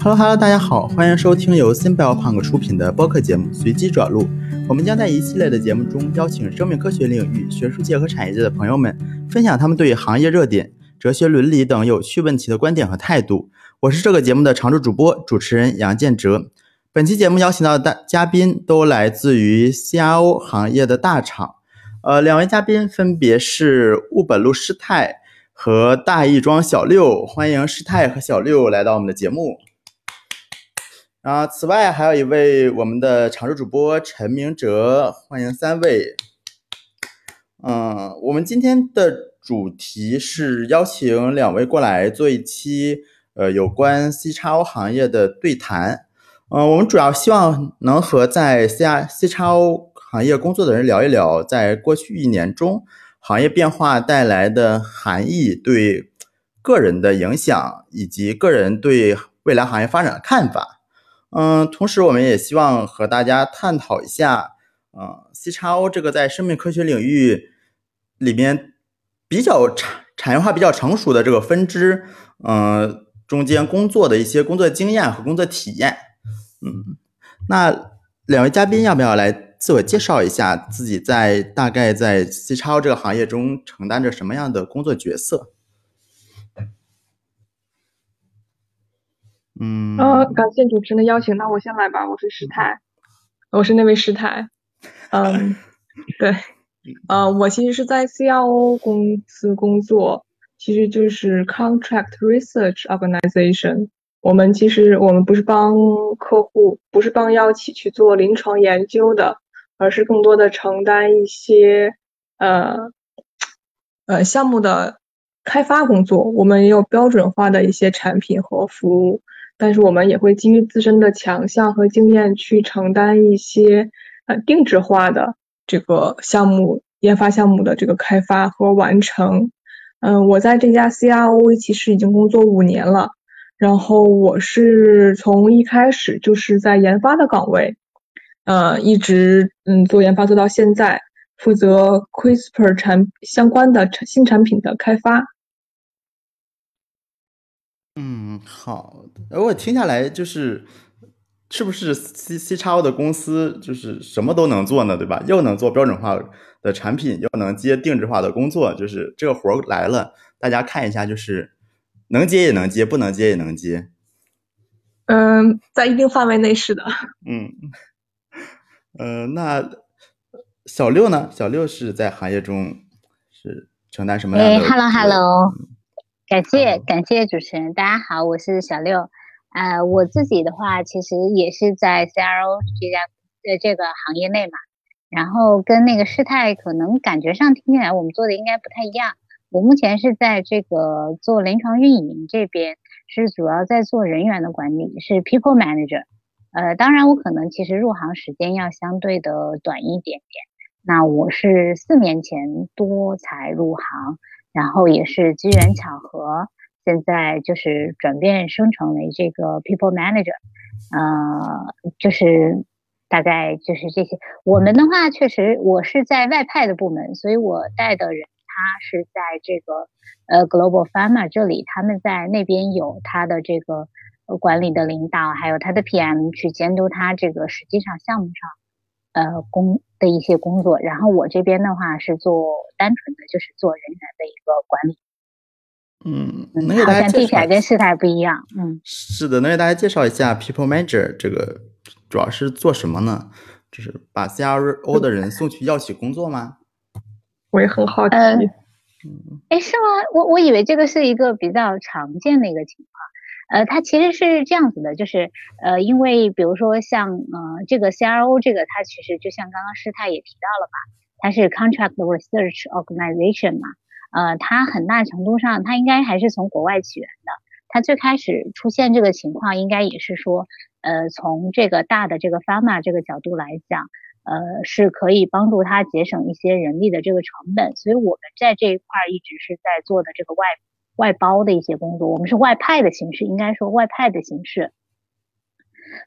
Hello Hello，大家好，欢迎收听由 Cyberpunk 出品的播客节目《随机转录》。我们将在一系列的节目中邀请生命科学领域、学术界和产业界的朋友们，分享他们对行业热点、哲学伦理等有趣问题的观点和态度。我是这个节目的常驻主播、主持人杨建哲。本期节目邀请到的嘉宾都来自于 CRO 行业的大厂，呃，两位嘉宾分别是雾本路师太和大亦庄小六，欢迎师太和小六来到我们的节目。啊，此外还有一位我们的常驻主播陈明哲，欢迎三位。嗯，我们今天的主题是邀请两位过来做一期呃有关 C 叉 O 行业的对谈。嗯，我们主要希望能和在 C R C 叉 O 行业工作的人聊一聊，在过去一年中行业变化带来的含义对个人的影响，以及个人对未来行业发展的看法。嗯，同时我们也希望和大家探讨一下，嗯，C 叉 O 这个在生命科学领域里面比较产产业化比较成熟的这个分支，嗯，中间工作的一些工作经验和工作体验。嗯，那两位嘉宾要不要来自我介绍一下自己在大概在 C 叉 O 这个行业中承担着什么样的工作角色？嗯，呃，感谢主持人的邀请，那我先来吧。我是师太，我是那位师太。嗯，对，呃，我其实是在 CRO 公司工作，其实就是 Contract Research Organization。我们其实我们不是帮客户，不是帮药企去做临床研究的，而是更多的承担一些呃呃项目的开发工作。我们也有标准化的一些产品和服务。但是我们也会基于自身的强项和经验去承担一些呃定制化的这个项目研发项目的这个开发和完成。嗯，我在这家 CRO 其实已经工作五年了，然后我是从一开始就是在研发的岗位，呃，一直嗯做研发做到现在，负责 CRISPR 产相关的产新产品的开发。嗯，好的。我听下来就是，是不是 C C 叉 O 的公司就是什么都能做呢？对吧？又能做标准化的产品，又能接定制化的工作，就是这个活儿来了，大家看一下，就是能接也能接，不能接也能接。嗯，在一定范围内是的。嗯，呃，那小六呢？小六是在行业中是承担什么样的？Hello，Hello。感谢感谢主持人，大家好，我是小六。呃，我自己的话，其实也是在 CRO 这家呃这个行业内嘛。然后跟那个师太可能感觉上听起来我们做的应该不太一样。我目前是在这个做临床运营这边，是主要在做人员的管理，是 People Manager。呃，当然我可能其实入行时间要相对的短一点点。那我是四年前多才入行。然后也是机缘巧合，现在就是转变生成为这个 people manager，呃，就是大概就是这些。我们的话，确实我是在外派的部门，所以我带的人他是在这个呃 global pharma 这里，他们在那边有他的这个管理的领导，还有他的 PM 去监督他这个实际上项目上。呃，工的一些工作，然后我这边的话是做单纯的，就是做人员的一个管理。嗯，能给大家听起来跟事态不一样。嗯，是的，能给大家介绍一下 People Manager 这个主要是做什么呢？就是把 CRO 的人送去药企工作吗？我也很好奇。嗯，哎，是吗？我我以为这个是一个比较常见的一个情况。呃，它其实是这样子的，就是呃，因为比如说像呃这个 CRO 这个，它其实就像刚刚师太也提到了吧，它是 Contract Research Organization 嘛，呃，它很大程度上它应该还是从国外起源的，它最开始出现这个情况，应该也是说，呃，从这个大的这个 Pharma 这个角度来讲，呃，是可以帮助它节省一些人力的这个成本，所以我们在这一块一直是在做的这个外。外包的一些工作，我们是外派的形式，应该说外派的形式。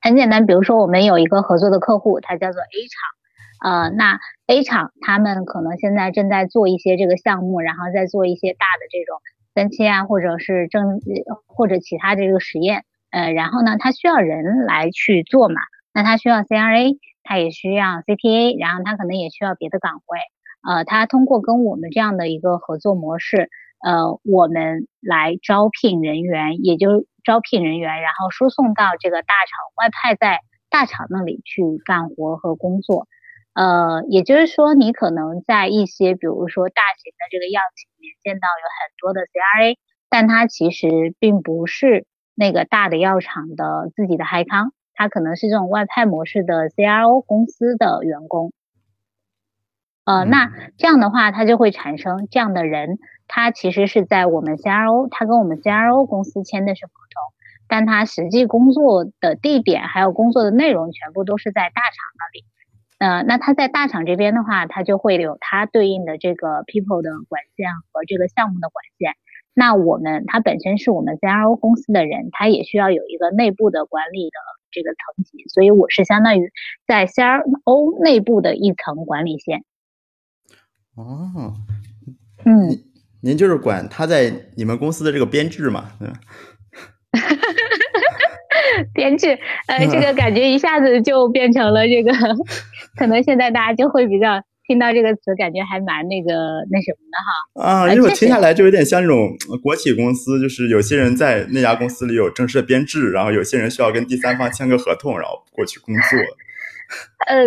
很简单，比如说我们有一个合作的客户，他叫做 A 厂，呃，那 A 厂他们可能现在正在做一些这个项目，然后再做一些大的这种分期啊，或者是正或者其他的这个实验，呃，然后呢，它需要人来去做嘛，那它需要 CRA，它也需要 CTA，然后它可能也需要别的岗位，呃，它通过跟我们这样的一个合作模式，呃，我们来招聘人员，也就招聘人员，然后输送到这个大厂外派在大厂那里去干活和工作，呃，也就是说，你可能在一些比如说大型的这个药企里面见到有很多的 CRA，但它其实并不是。那个大的药厂的自己的嗨康，他可能是这种外派模式的 CRO 公司的员工，呃，那这样的话，他就会产生这样的人，他其实是在我们 CRO，他跟我们 CRO 公司签的是合同，但他实际工作的地点还有工作的内容全部都是在大厂那里，呃，那他在大厂这边的话，他就会有他对应的这个 people 的管线和这个项目的管线。那我们他本身是我们 CRO 公司的人，他也需要有一个内部的管理的这个层级，所以我是相当于在 CRO 内部的一层管理线。哦，嗯，您就是管他在你们公司的这个编制嘛？对吧？编制，呃，这个 感觉一下子就变成了这个，可能现在大家就会比较。听到这个词，感觉还蛮那个那什么的哈啊，因为我听下来就有点像那种国企公司，就是有些人在那家公司里有正式的编制，然后有些人需要跟第三方签个合同，然后过去工作。呃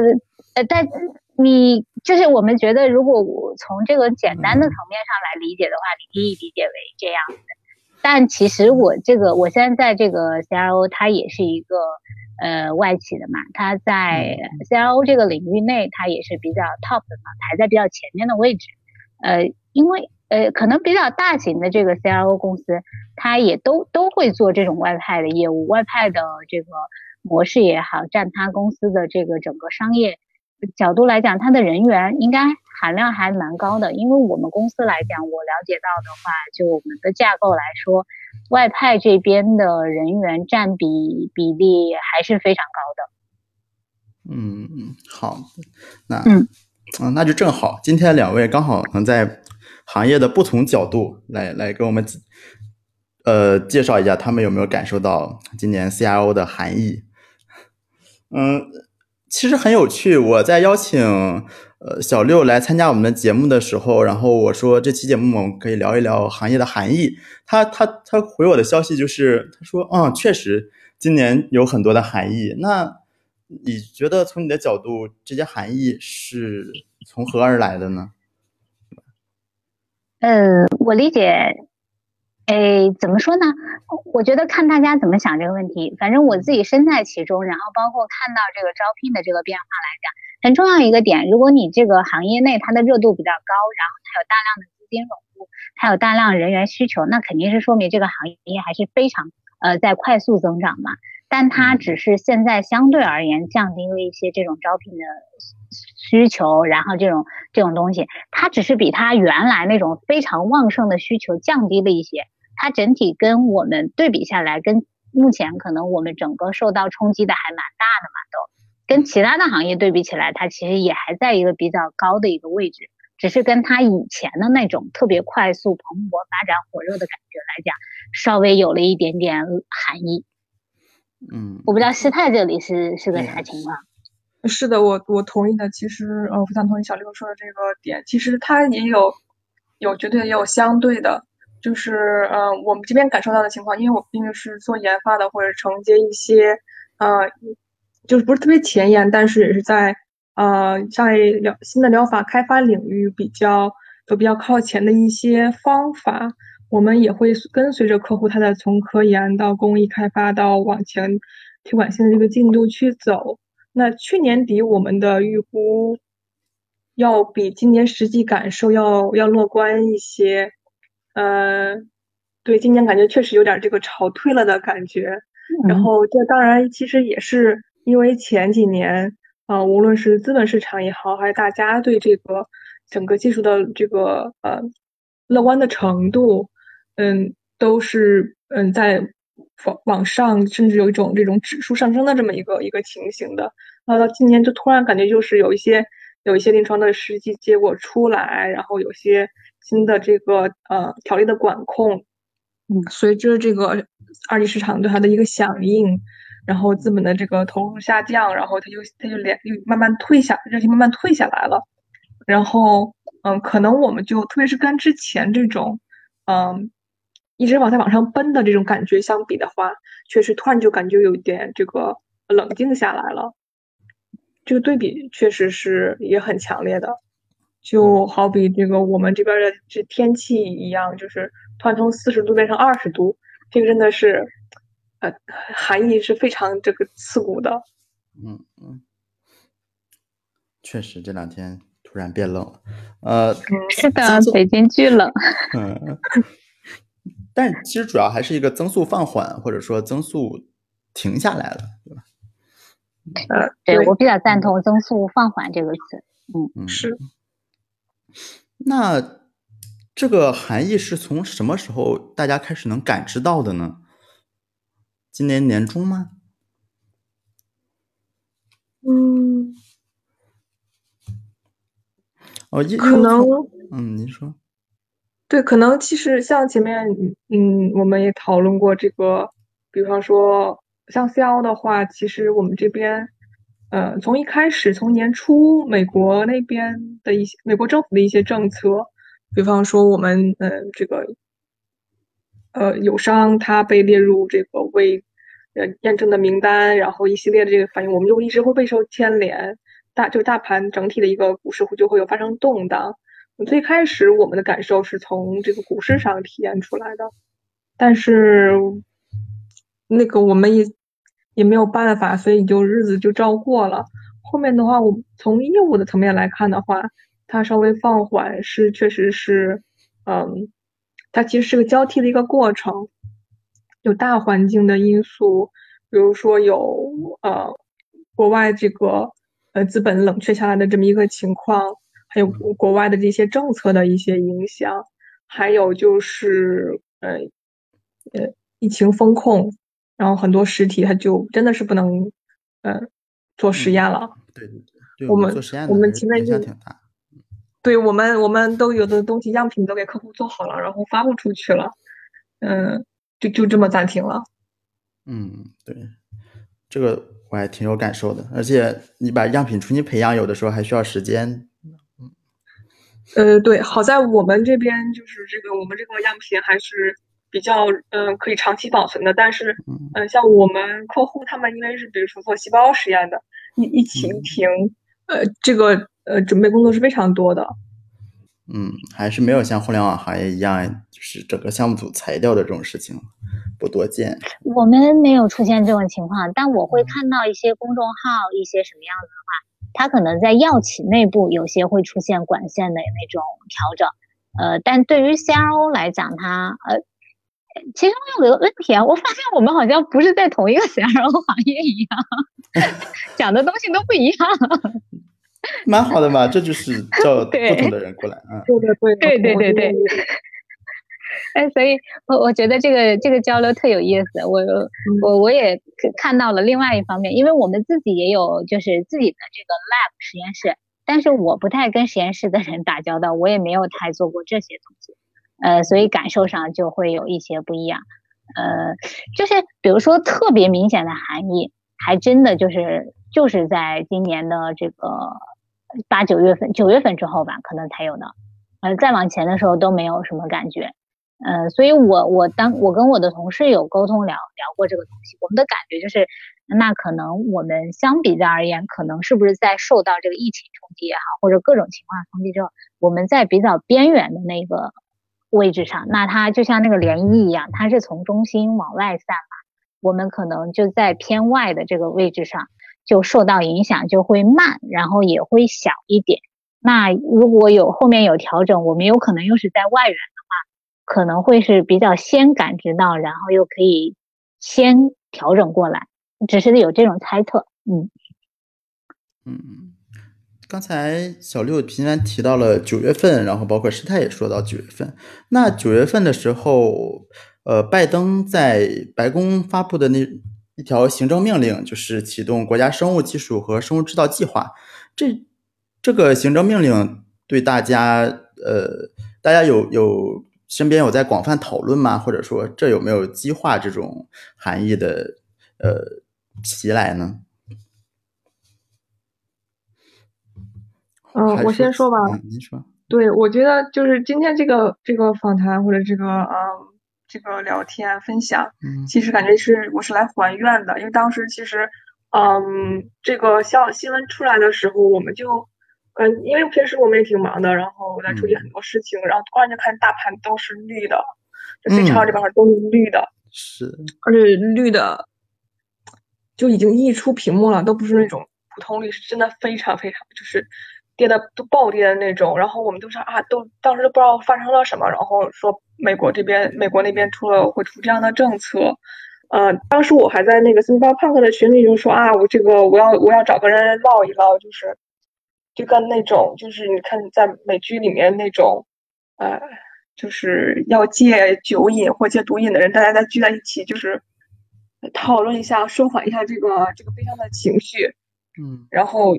呃，但你就是我们觉得，如果我从这个简单的层面上来理解的话，你可以理解为这样子。但其实我这个我现在在这个 CRO，它也是一个。呃，外企的嘛，它在 CRO 这个领域内，它也是比较 top 的嘛，排在比较前面的位置。呃，因为呃，可能比较大型的这个 CRO 公司，它也都都会做这种外派的业务，外派的这个模式也好，占它公司的这个整个商业角度来讲，它的人员应该含量还蛮高的。因为我们公司来讲，我了解到的话，就我们的架构来说。外派这边的人员占比比例还是非常高的。嗯嗯，好，那嗯嗯，那就正好，今天两位刚好能在行业的不同角度来来给我们呃介绍一下，他们有没有感受到今年 CIO 的含义？嗯，其实很有趣，我在邀请。呃，小六来参加我们的节目的时候，然后我说这期节目我们可以聊一聊行业的含义。他他他回我的消息就是，他说，嗯，确实今年有很多的含义。那你觉得从你的角度，这些含义是从何而来的呢？嗯，我理解，哎，怎么说呢？我觉得看大家怎么想这个问题。反正我自己身在其中，然后包括看到这个招聘的这个变化来讲。很重要一个点，如果你这个行业内它的热度比较高，然后它有大量的资金涌入，它有大量人员需求，那肯定是说明这个行业还是非常呃在快速增长嘛。但它只是现在相对而言降低了一些这种招聘的需求，然后这种这种东西，它只是比它原来那种非常旺盛的需求降低了一些。它整体跟我们对比下来，跟目前可能我们整个受到冲击的还蛮大的嘛，都。跟其他的行业对比起来，它其实也还在一个比较高的一个位置，只是跟它以前的那种特别快速、蓬勃发展、火热的感觉来讲，稍微有了一点点含义。嗯，我不知道师太这里是是个啥情况。是的，我我同意的。其实呃，非常同意小六说的这个点。其实它也有有绝对也有相对的，就是呃，我们这边感受到的情况，因为我毕竟是做研发的，或者承接一些呃。就是不是特别前沿，但是也是在呃在疗新的疗法开发领域比较都比较靠前的一些方法，我们也会跟随着客户他的从科研到工艺开发到往前推广性的这个进度去走。那去年底我们的预估要比今年实际感受要要乐观一些，呃，对，今年感觉确实有点这个潮退了的感觉。然后这当然其实也是。因为前几年，呃，无论是资本市场也好，还是大家对这个整个技术的这个呃乐观的程度，嗯，都是嗯在往往上，甚至有一种这种指数上升的这么一个一个情形的。那到今年就突然感觉就是有一些有一些临床的实际结果出来，然后有些新的这个呃条例的管控，嗯，随着这个二级市场对它的一个响应，然后资本的这个投入下降，然后它就它就连又慢慢退下，热情慢慢退下来了。然后，嗯，可能我们就特别是跟之前这种，嗯，一直往在往上奔的这种感觉相比的话，确实突然就感觉有点这个冷静下来了。这个对比确实是也很强烈的，就好比这个我们这边的这天气一样，就是突然从四十度变成二十度，这个真的是，呃，含义是非常这个刺骨的。嗯嗯，确实这两天突然变冷了，呃，是的，北京巨冷。嗯，但其实主要还是一个增速放缓，或者说增速停下来了，对吧？呃，对我比较赞同“增速放缓”这个词。嗯，是。那这个含义是从什么时候大家开始能感知到的呢？今年年中吗？嗯。哦，可能。嗯，您说。对，可能其实像前面，嗯，我们也讨论过这个，比方说。像 C L 的话，其实我们这边，呃，从一开始，从年初，美国那边的一些美国政府的一些政策，比方说我们，呃，这个，呃，友商它被列入这个未，呃，验证的名单，然后一系列的这个反应，我们就一直会备受牵连，大就大盘整体的一个股市会就会有发生动荡。最开始我们的感受是从这个股市上体验出来的，但是。那个我们也也没有办法，所以就日子就照过了。后面的话，我从业务的层面来看的话，它稍微放缓是确实是，嗯，它其实是个交替的一个过程，有大环境的因素，比如说有呃国外这个呃资本冷却下来的这么一个情况，还有国外的这些政策的一些影响，还有就是呃呃疫情风控。然后很多实体它就真的是不能，呃，做实验了。对对对，我们我们前面就对我们我们都有的东西样品都给客户做好了，然后发布出去了，嗯，就就这么暂停了。嗯，对，这个我还挺有感受的。而且你把样品重新培养，有的时候还需要时间。嗯，呃，对，好在我们这边就是这个我们这个样品还是。比较嗯可以长期保存的，但是嗯像我们客户他们因为是比如说做细胞实验的，一一起一停，呃这个呃准备工作是非常多的。嗯，还是没有像互联网行业一样，就是整个项目组裁掉的这种事情不多见。我们没有出现这种情况，但我会看到一些公众号一些什么样子的话，它可能在药企内部有些会出现管线的那种调整，呃，但对于 CRO 来讲，它呃。其中有个问题啊，我发现我们好像不是在同一个 CRO 行业一样，讲的东西都不一样。蛮好的嘛，这就是叫 不同的人过来啊。对对对对对对对。哎，所以我我觉得这个这个交流特有意思。我我我也看到了另外一方面，因为我们自己也有就是自己的这个 lab 实验室，但是我不太跟实验室的人打交道，我也没有太做过这些东西。呃，所以感受上就会有一些不一样，呃，就是比如说特别明显的含义，还真的就是就是在今年的这个八九月份，九月份之后吧，可能才有的，呃，再往前的时候都没有什么感觉，呃，所以我我当我跟我的同事有沟通聊聊过这个东西，我们的感觉就是，那可能我们相比较而言，可能是不是在受到这个疫情冲击也好，或者各种情况冲击之后，我们在比较边缘的那个。位置上，那它就像那个涟漪一样，它是从中心往外散嘛。我们可能就在偏外的这个位置上，就受到影响，就会慢，然后也会小一点。那如果有后面有调整，我们有可能又是在外缘，可能会是比较先感知到，然后又可以先调整过来，只是有这种猜测。嗯嗯。刚才小六频繁提到了九月份，然后包括师太也说到九月份。那九月份的时候，呃，拜登在白宫发布的那一条行政命令，就是启动国家生物技术和生物制造计划。这这个行政命令对大家，呃，大家有有身边有在广泛讨论吗？或者说这有没有激化这种含义的呃袭来呢？嗯，我先说吧。您说。对，我觉得就是今天这个这个访谈或者这个嗯这个聊天分享，其实感觉是我是来还愿的，因为当时其实嗯这个消新闻出来的时候，我们就嗯因为平时我们也挺忙的，然后在处理很多事情，然后突然就看大盘都是绿的，就 C 超这边都是绿的，是，而且绿的就已经溢出屏幕了，都不是那种普通绿，是真的非常非常就是。跌的都暴跌的那种，然后我们都是啊，都当时都不知道发生了什么，然后说美国这边美国那边出了会出这样的政策，呃，当时我还在那个 Simple Punk 的群里就说啊，我这个我要我要找个人唠一唠，就是就跟那种就是你看在美剧里面那种，呃，就是要戒酒瘾或戒毒瘾的人，大家在聚在一起，就是讨论一下，舒缓一下这个这个悲伤的情绪，嗯，然后。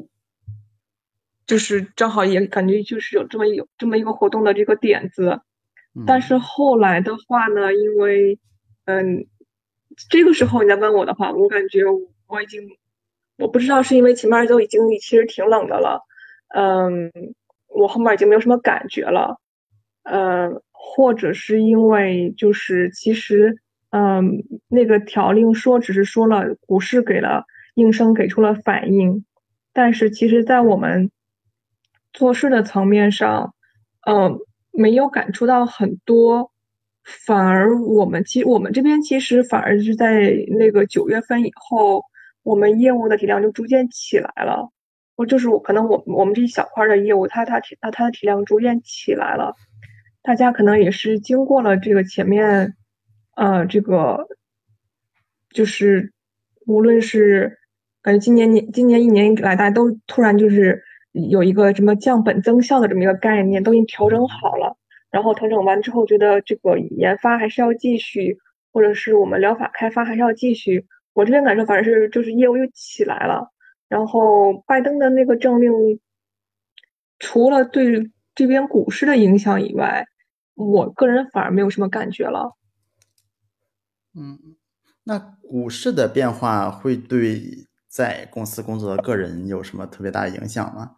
就是正好也感觉就是有这么有这么一个活动的这个点子，但是后来的话呢，因为嗯，这个时候你再问我的话，我感觉我已经我不知道是因为前面都已经其实挺冷的了，嗯，我后面已经没有什么感觉了，嗯，或者是因为就是其实嗯那个条令说只是说了股市给了应声给出了反应，但是其实在我们。做事的层面上，嗯，没有感触到很多，反而我们其我们这边其实反而是在那个九月份以后，我们业务的体量就逐渐起来了。我就是我可能我我们这一小块的业务，它它体它它的体量逐渐起来了。大家可能也是经过了这个前面，呃，这个就是无论是感觉今年年今年一年以来，大家都突然就是。有一个什么降本增效的这么一个概念，都已经调整好了。然后调整完之后，觉得这个研发还是要继续，或者是我们疗法开发还是要继续。我这边感受反正是就是业务又起来了。然后拜登的那个政令，除了对这边股市的影响以外，我个人反而没有什么感觉了。嗯，那股市的变化会对在公司工作的个人有什么特别大的影响吗？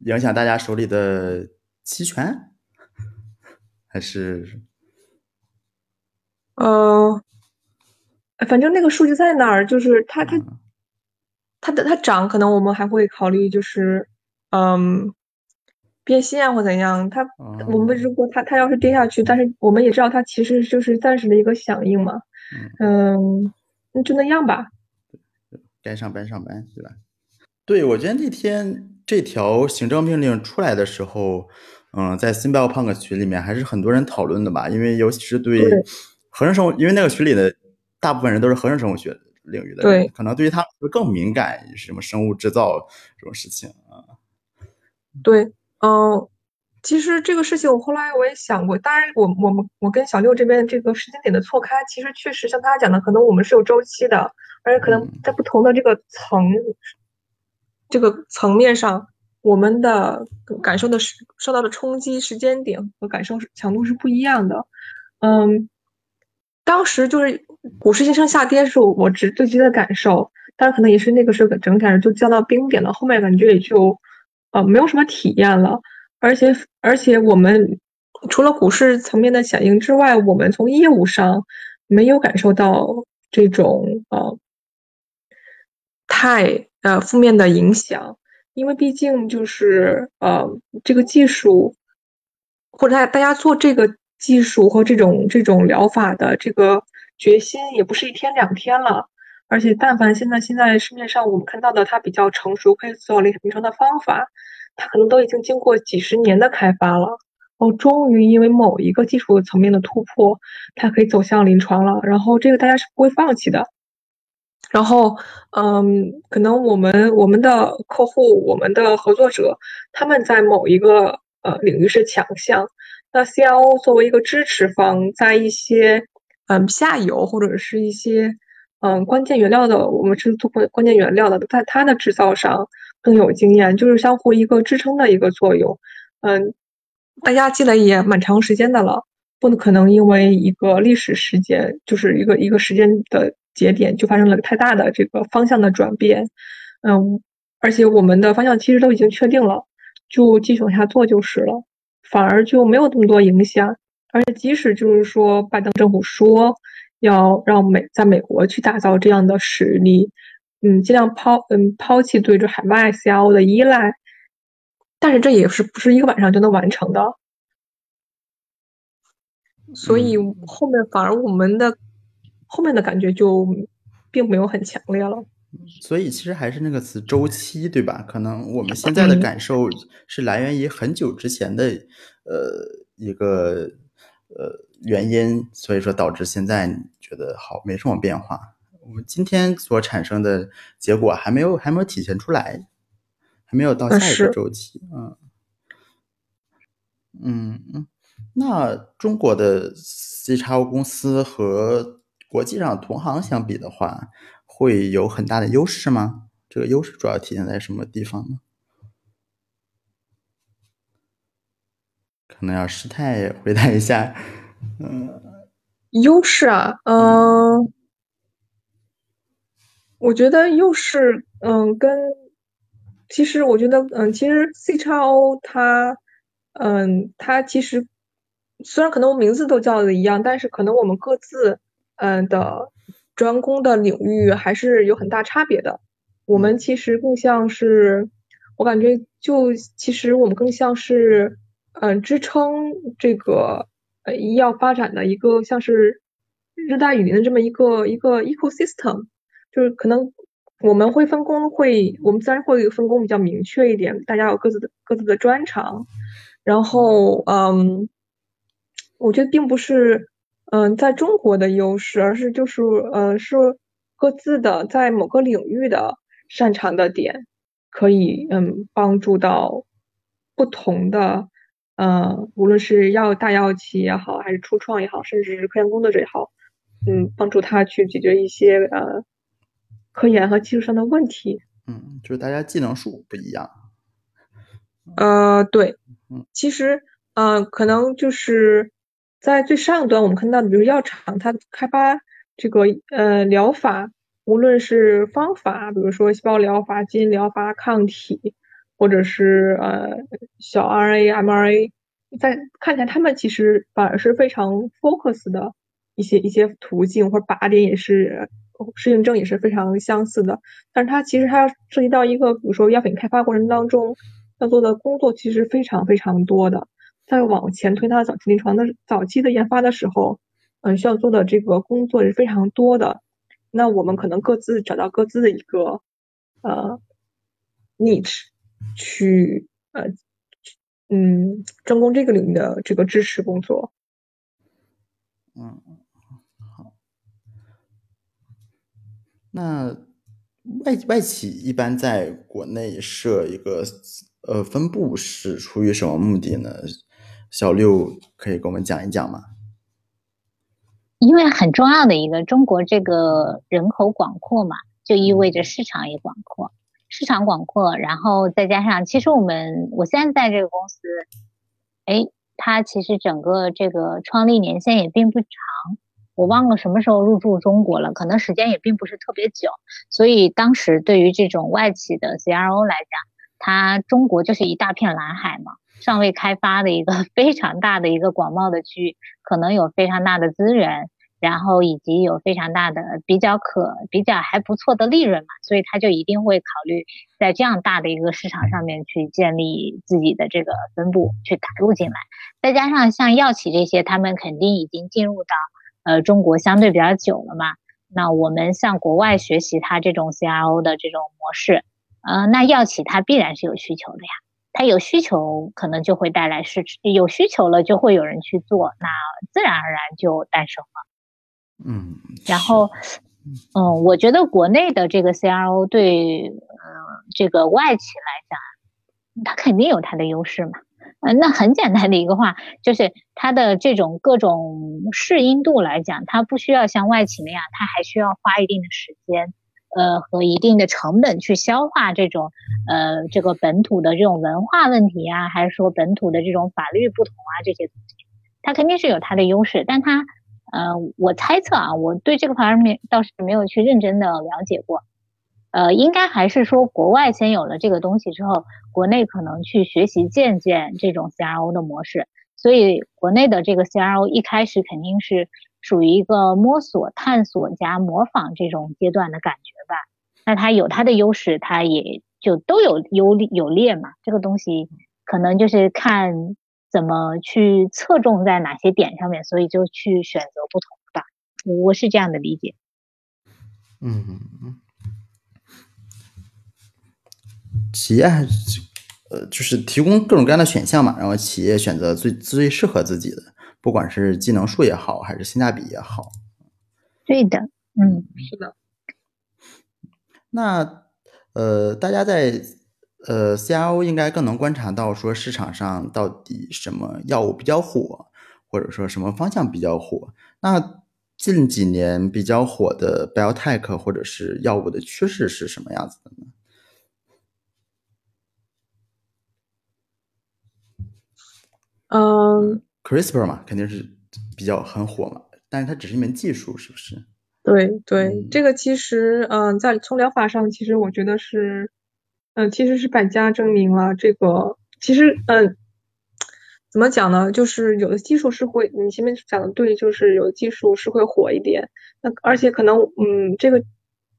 影响大家手里的期权，还是？呃，反正那个数据在那儿，就是它它它的它涨，可能我们还会考虑，就是嗯变现啊或怎样。它我们如果它它要是跌下去，但是我们也知道它其实就是暂时的一个响应嘛。嗯，那就那样吧。该上班上班，对吧？对，我觉得那天。这条行政命令出来的时候，嗯，在 Simple 群里面还是很多人讨论的吧，因为尤其是对合成生物，因为那个群里的大部分人都是合成生物学领域的，人，可能对于他们更敏感，什么生物制造这种事情啊。对，嗯，其实这个事情我后来我也想过，当然，我我们我跟小六这边这个时间点的错开，其实确实像他讲的，可能我们是有周期的，而且可能在不同的这个层。这个层面上，我们的感受的受到的冲击时间点和感受强度是不一样的。嗯，当时就是股市应声下跌时候，我直最直接的感受，但是可能也是那个时候整体上就降到冰点了，后面感觉也就呃没有什么体验了。而且而且我们除了股市层面的响应之外，我们从业务上没有感受到这种呃太。呃，负面的影响，因为毕竟就是呃，这个技术或者大大家做这个技术和这种这种疗法的这个决心也不是一天两天了，而且但凡现在现在市面上我们看到的它比较成熟可以做临床的方法，它可能都已经经过几十年的开发了，哦，终于因为某一个技术层面的突破，它可以走向临床了，然后这个大家是不会放弃的。然后，嗯，可能我们我们的客户、我们的合作者，他们在某一个呃领域是强项，那 CRO 作为一个支持方，在一些嗯下游或者是一些嗯关键原料的，我们是做关关键原料的，在它的制造上更有经验，就是相互一个支撑的一个作用。嗯，大家积累也蛮长时间的了，不可能因为一个历史时间，就是一个一个时间的节点，就发生了太大的这个方向的转变。嗯，而且我们的方向其实都已经确定了，就继续往下做就是了，反而就没有那么多影响。而且即使就是说拜登政府说要让美在美国去打造这样的实力，嗯，尽量抛嗯抛弃对这海外 CRO 的依赖，但是这也是不是一个晚上就能完成的。所以后面反而我们的后面的感觉就并没有很强烈了。所以其实还是那个词周期，对吧？可能我们现在的感受是来源于很久之前的呃一个呃原因，所以说导致现在觉得好没什么变化。我们今天所产生的结果还没有还没有体现出来，还没有到下一个周期。嗯嗯嗯。那中国的 C 叉 O 公司和国际上同行相比的话，会有很大的优势吗？这个优势主要体现在什么地方呢？可能要师太回答一下。嗯，优势啊，嗯，我觉得优势，嗯，跟其实我觉得，嗯，其实 C 叉 O 它，嗯，它其实。虽然可能我名字都叫的一样，但是可能我们各自嗯的专攻的领域还是有很大差别的。我们其实更像是，我感觉就其实我们更像是嗯支撑这个呃医药发展的一个像是热带雨林的这么一个一个 ecosystem，就是可能我们会分工会我们自然会分工比较明确一点，大家有各自的各自的专长，然后嗯。我觉得并不是，嗯，在中国的优势，而是就是，嗯，是各自的在某个领域的擅长的点，可以，嗯，帮助到不同的，呃，无论是药大药企也好，还是初创也好，甚至是科研工作者也好，嗯，帮助他去解决一些呃科研和技术上的问题。嗯，就是大家技能数不一样。呃，对，嗯，其实，呃，可能就是。在最上端，我们看到的，比如药厂，它开发这个呃疗法，无论是方法，比如说细胞疗法、基因疗法、抗体，或者是呃小 RNA、mRNA，在看起来他们其实反而是非常 focus 的一些一些途径或者靶点，也是适应症也是非常相似的。但是它其实它涉及到一个，比如说药品开发过程当中要做的工作，其实非常非常多的。在往前推它早期临床的早期的研发的时候，嗯，需要做的这个工作是非常多的。那我们可能各自找到各自的一个呃 niche，去呃嗯，专攻这个领域的这个支持工作。嗯，好。那外外企一般在国内设一个呃分部是出于什么目的呢？小六可以给我们讲一讲吗？因为很重要的一个，中国这个人口广阔嘛，就意味着市场也广阔。市场广阔，然后再加上，其实我们我现在在这个公司，哎，它其实整个这个创立年限也并不长，我忘了什么时候入驻中国了，可能时间也并不是特别久。所以当时对于这种外企的 CRO 来讲，它中国就是一大片蓝海嘛。尚未开发的一个 非常大的一个广袤的区域，可能有非常大的资源，然后以及有非常大的比较可比较还不错的利润嘛，所以他就一定会考虑在这样大的一个市场上面去建立自己的这个分部，去打入进来。再加上像药企这些，他们肯定已经进入到呃中国相对比较久了嘛，那我们向国外学习它这种 CRO 的这种模式，呃，那药企它必然是有需求的呀。它有需求，可能就会带来市有需求了，就会有人去做，那自然而然就诞生了。嗯，然后，嗯，我觉得国内的这个 CRO 对，呃，这个外企来讲，它肯定有它的优势嘛。嗯，那很简单的一个话，就是它的这种各种适应度来讲，它不需要像外企那样，它还需要花一定的时间。呃，和一定的成本去消化这种，呃，这个本土的这种文化问题啊，还是说本土的这种法律不同啊这些东西，它肯定是有它的优势，但它，呃，我猜测啊，我对这个方面倒是没有去认真的了解过，呃，应该还是说国外先有了这个东西之后，国内可能去学习借鉴这种 CRO 的模式，所以国内的这个 CRO 一开始肯定是属于一个摸索、探索加模仿这种阶段的感觉。那它有它的优势，它也就都有优有劣嘛。这个东西可能就是看怎么去侧重在哪些点上面，所以就去选择不同的吧。我是这样的理解。嗯嗯嗯。企业还是呃，就是提供各种各样的选项嘛，然后企业选择最最适合自己的，不管是技能数也好，还是性价比也好。对的，嗯，是的。那呃，大家在呃 CRO 应该更能观察到说市场上到底什么药物比较火，或者说什么方向比较火。那近几年比较火的 biotech 或者是药物的趋势是什么样子的呢？嗯，CRISPR 嘛，肯定是比较很火嘛，但是它只是一门技术，是不是？对对，这个其实，嗯，在从疗法上，其实我觉得是，嗯，其实是百家争鸣了。这个其实，嗯，怎么讲呢？就是有的技术是会，你前面讲的对，就是有的技术是会火一点。那而且可能，嗯，这个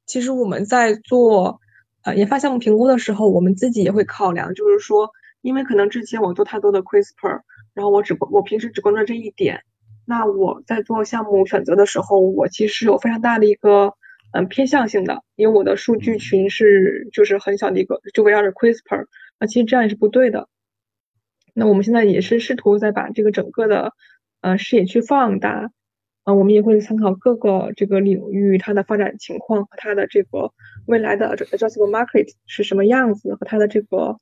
其实我们在做呃研发项目评估的时候，我们自己也会考量，就是说，因为可能之前我做太多的 CRISPR，然后我只我平时只关注这一点。那我在做项目选择的时候，我其实有非常大的一个嗯偏向性的，因为我的数据群是就是很小的一个，就围绕着 CRISPR，那其实这样也是不对的。那我们现在也是试图在把这个整个的呃视野去放大，啊，我们也会参考各个这个领域它的发展情况和它的这个未来的 addressable market 是什么样子，和它的这个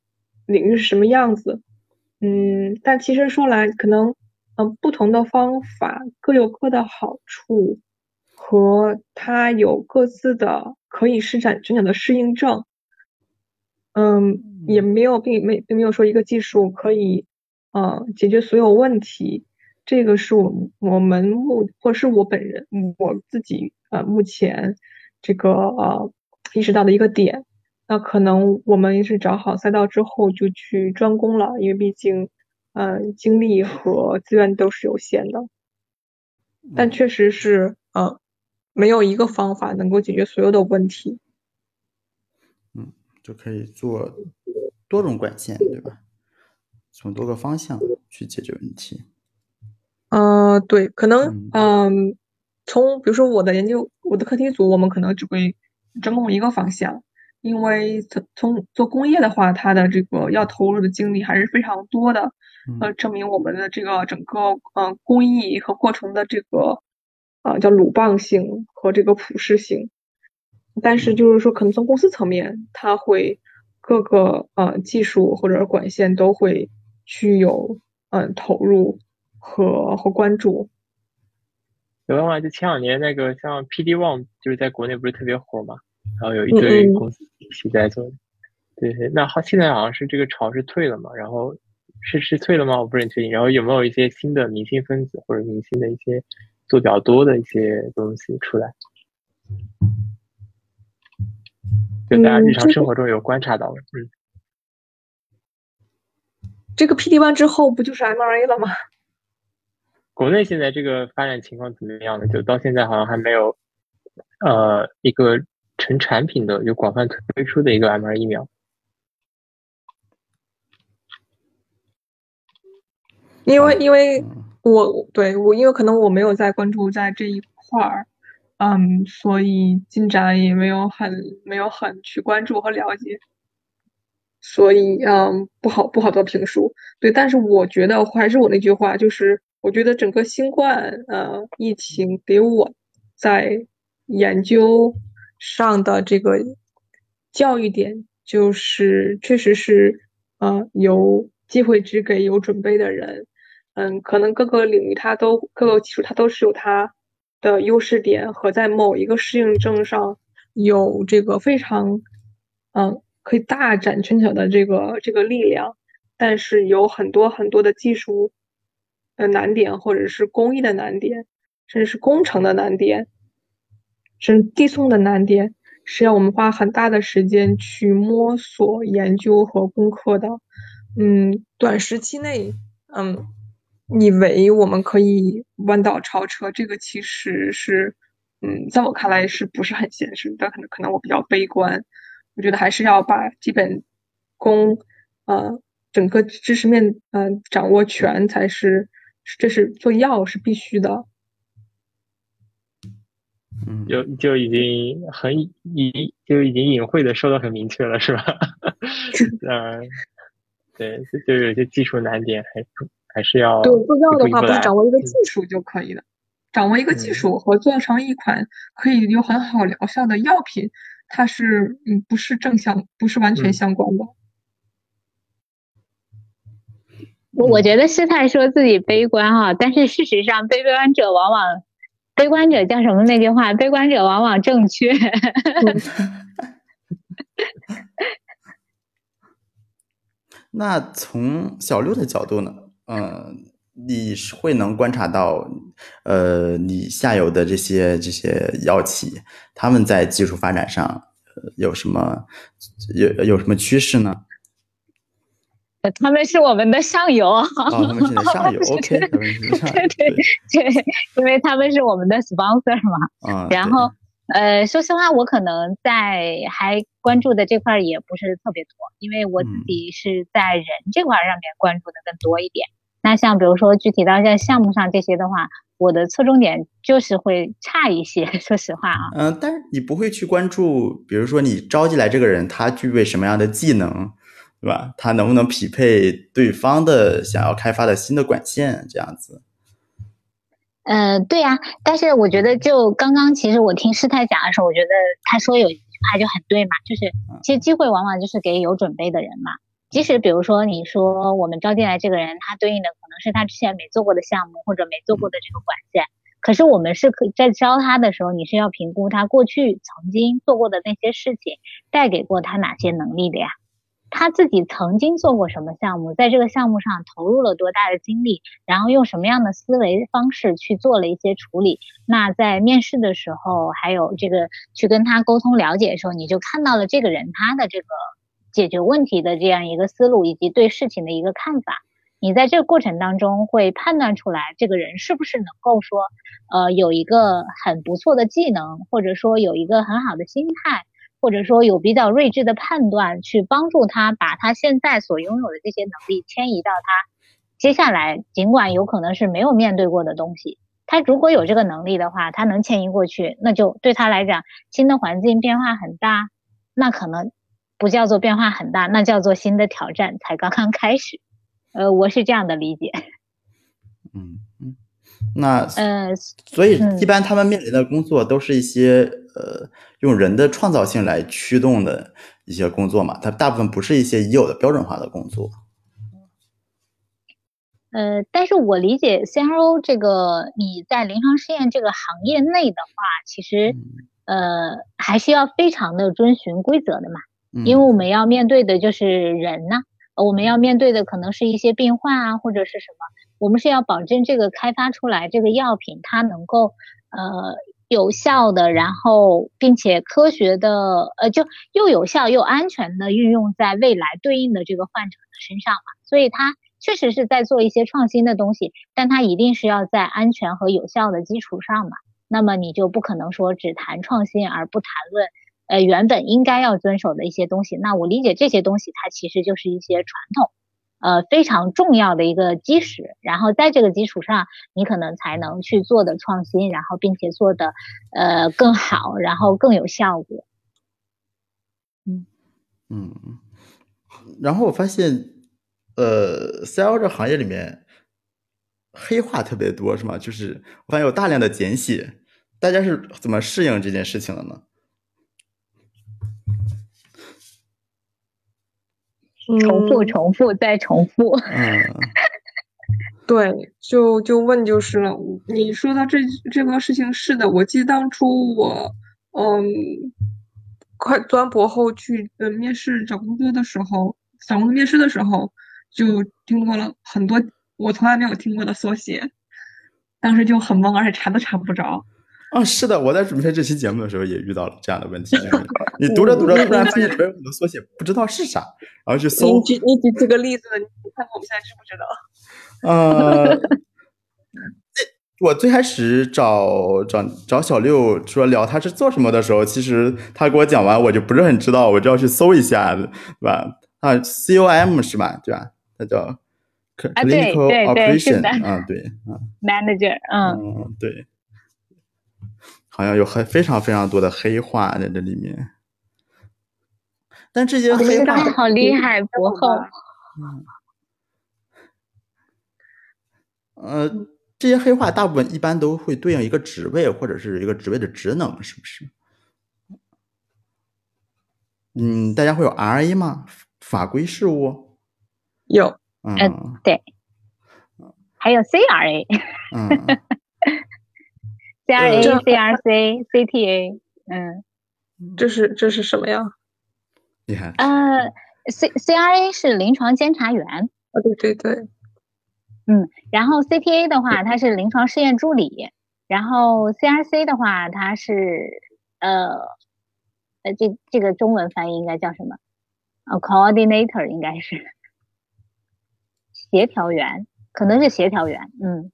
领域是什么样子。嗯，但其实说来可能。嗯，不同的方法各有各的好处，和它有各自的可以施展整整的适应症。嗯，也没有并没并没有说一个技术可以嗯解决所有问题。这个是我我们目或是我本人我自己呃目前这个呃意识到的一个点。那可能我们是找好赛道之后就去专攻了，因为毕竟。嗯，精力和资源都是有限的，但确实是，呃，没有一个方法能够解决所有的问题。嗯，就可以做多种管线，对吧？从多个方向去解决问题。嗯，对，可能，嗯，从比如说我的研究，我的课题组，我们可能只会专攻一个方向。因为从从做工业的话，它的这个要投入的精力还是非常多的，呃，证明我们的这个整个呃工艺和过程的这个呃叫鲁棒性和这个普适性。但是就是说，可能从公司层面，它会各个呃技术或者管线都会具有嗯投入和和关注。有的话，就前两年那个像 PD One，就是在国内不是特别火嘛？然后有一堆公司一起在做，对对，那好，现在好像是这个潮是退了嘛？然后是是退了吗？我不是很确定。然后有没有一些新的明星分子或者明星的一些做比较多的一些东西出来？就大家日常生活中有观察到的，嗯。这个 PD One 之后不就是 MRA 了吗？国内现在这个发展情况怎么样呢？就到现在好像还没有呃一个。成产品的有广泛推出的一个 mR 疫苗，因为因为我对我因为可能我没有在关注在这一块儿，嗯，所以进展也没有很没有很去关注和了解，所以嗯不好不好做评述。对，但是我觉得还是我那句话，就是我觉得整个新冠呃疫情给我在研究。上的这个教育点就是，确实是，呃，有机会只给有准备的人。嗯，可能各个领域它都各个技术它都是有它的优势点和在某一个适应症上有这个非常，嗯，可以大展拳脚的这个这个力量。但是有很多很多的技术，的难点，或者是工艺的难点，甚至是工程的难点，甚至递送的难点，是要我们花很大的时间去摸索、研究和攻克的。嗯，短时期内，嗯，以为我们可以弯道超车，这个其实是，嗯，在我看来是不是很现实？但可能可能我比较悲观，我觉得还是要把基本功，呃，整个知识面，嗯，掌握全才是，这是做药是必须的。嗯，就就已经很隐，就已经隐晦的说的很明确了，是吧？嗯。对，就有些技术难点，还还是要对做药的话，不是掌握一个技术就可以了。掌握一个技术和做成一款可以有很好疗效的药品，它是嗯不是正相，不是完全相关的。我我觉得师太说自己悲观哈，但是事实上，悲观者往往悲观者叫什么那句话？悲观者往往正确。那从小六的角度呢？嗯，你是会能观察到，呃，你下游的这些这些药企，他们在技术发展上，有什么有有什么趋势呢？他们是我们的上游啊，他们是上游，OK，他们是上游，对对对，因为他们是我们的 sponsor 嘛，啊，然后。呃，说实话，我可能在还关注的这块也不是特别多，因为我自己是在人这块上面关注的更多一点。那像比如说具体到像项目上这些的话，我的侧重点就是会差一些。说实话啊，嗯，但是你不会去关注，比如说你招进来这个人他具备什么样的技能，对吧？他能不能匹配对方的想要开发的新的管线这样子？嗯，对呀，但是我觉得就刚刚，其实我听师太讲的时候，我觉得他说有一句话就很对嘛，就是其实机会往往就是给有准备的人嘛。即使比如说你说我们招进来这个人，他对应的可能是他之前没做过的项目或者没做过的这个管线，可是我们是可在招他的时候，你是要评估他过去曾经做过的那些事情带给过他哪些能力的呀。他自己曾经做过什么项目，在这个项目上投入了多大的精力，然后用什么样的思维方式去做了一些处理。那在面试的时候，还有这个去跟他沟通了解的时候，你就看到了这个人他的这个解决问题的这样一个思路，以及对事情的一个看法。你在这个过程当中会判断出来，这个人是不是能够说，呃，有一个很不错的技能，或者说有一个很好的心态。或者说有比较睿智的判断，去帮助他把他现在所拥有的这些能力迁移到他接下来，尽管有可能是没有面对过的东西，他如果有这个能力的话，他能迁移过去，那就对他来讲，新的环境变化很大，那可能不叫做变化很大，那叫做新的挑战才刚刚开始。呃，我是这样的理解。嗯，那呃，所以一般他们面临的工作都是一些呃。用人的创造性来驱动的一些工作嘛，它大部分不是一些已有的标准化的工作。呃，但是我理解 CRO 这个你在临床试验这个行业内的话，其实呃还是要非常的遵循规则的嘛，因为我们要面对的就是人呢，我们要面对的可能是一些病患啊或者是什么，我们是要保证这个开发出来这个药品它能够呃。有效的，然后并且科学的，呃，就又有效又安全的运用在未来对应的这个患者的身上嘛。所以它确实是在做一些创新的东西，但它一定是要在安全和有效的基础上嘛。那么你就不可能说只谈创新而不谈论，呃，原本应该要遵守的一些东西。那我理解这些东西它其实就是一些传统。呃，非常重要的一个基石，然后在这个基础上，你可能才能去做的创新，然后并且做的呃更好，然后更有效果。嗯嗯，然后我发现，呃，CL 这行业里面黑话特别多，是吗？就是我发现有大量的简写，大家是怎么适应这件事情的呢？重复，重复，再重复。嗯，对，就就问就是了。你说到这这个事情是的，我记得当初我嗯，快端博后去呃面试找工作的时候，找工作面试的时候，就听过了很多我从来没有听过的缩写，当时就很懵，而且查都查不着。啊，是的，我在准备这期节目的时候也遇到了这样的问题，就是你读着读着突然发现里边有很多缩写，不知道是啥，然后去搜。你举你举这个例子，你看看我们现在知不知道？呃，我最开始找找找小六说聊他是做什么的时候，其实他给我讲完，我就不是很知道，我就要去搜一下，对吧？啊，COM 是吧？对吧？他叫 Clinical Operation，啊，对，啊，Manager，嗯，嗯，对。好像有很非常非常多的黑话在这里面，但这些黑话好厉害，博后。嗯，呃，这些黑话大部分一般都会对应一个职位或者是一个职位的职能，是不是？嗯，大家会有 RA 吗？法规事务有，嗯，对，还有 CRA，嗯。C R A C R C C T A，嗯，这是这是什么呀？厉害。呃，C C R A 是临床监察员。哦，对对对。嗯，然后 C T A 的话，它是临床试验助理。然后 C R C 的话，它是呃呃，这这个中文翻译应该叫什么？呃，Coordinator 应该是协调员，可能是协调员。嗯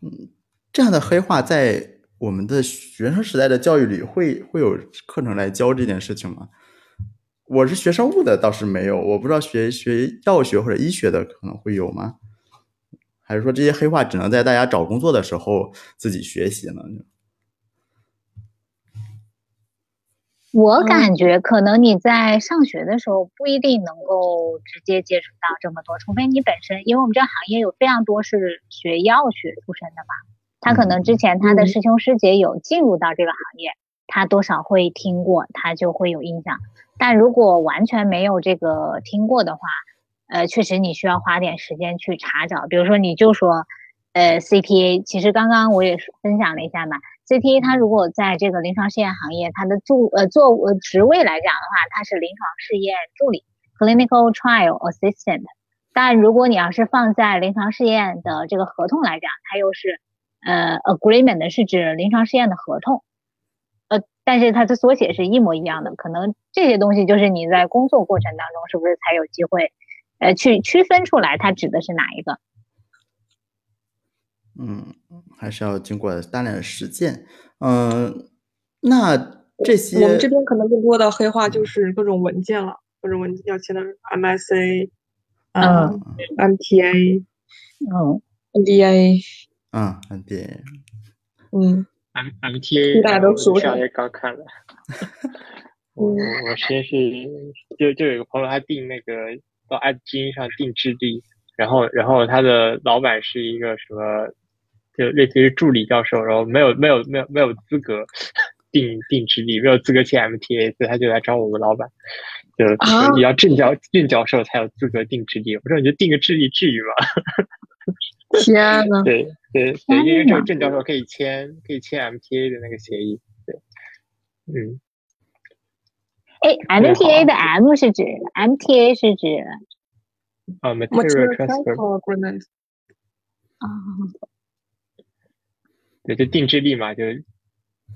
嗯。这样的黑话在我们的学生时代的教育里会会有课程来教这件事情吗？我是学生物的，倒是没有，我不知道学学药学或者医学的可能会有吗？还是说这些黑话只能在大家找工作的时候自己学习呢？我感觉可能你在上学的时候不一定能够直接接触到这么多，除非你本身，因为我们这个行业有非常多是学药学出身的嘛。他可能之前他的师兄师姐有进入到这个行业，他多少会听过，他就会有印象。但如果完全没有这个听过的话，呃，确实你需要花点时间去查找。比如说，你就说，呃，CTA，其实刚刚我也分享了一下嘛，CTA 它如果在这个临床试验行业，它的助呃做呃职位来讲的话，它是临床试验助理 （Clinical Trial Assistant）。但如果你要是放在临床试验的这个合同来讲，它又是。呃，agreement 是指临床试验的合同，但是它的缩写是一模一样的，可能这些东西就是你在工作过程当中是不是才有机会，呃，去区分出来它指的是哪一个？嗯，还是要经过大量的实践。嗯，那这些我们这边可能更多的黑话就是各种文件了，各种文件要签的 MSA，嗯，MTA，嗯，NDA。嗯，NDA，，嗯，M M T A，大家都熟悉。也刚看了。我我实验室就就有个朋友，他订那个到爱基因上订质地，然后然后他的老板是一个什么，就类似于助理教授，然后没有没有没有没有资格 订订质地，没有资格签 M T A，所以他就来找我们老板，就你要正教正教授才有资格订质地。我说你就订个质地至于吗？天呐，对对对，因为这个郑教授可以签可以签 MTA 的那个协议，对，嗯，哎，MTA 的 M 是指 MTA 是指啊，Material Transfer Agreement 啊，对，就定制币嘛，就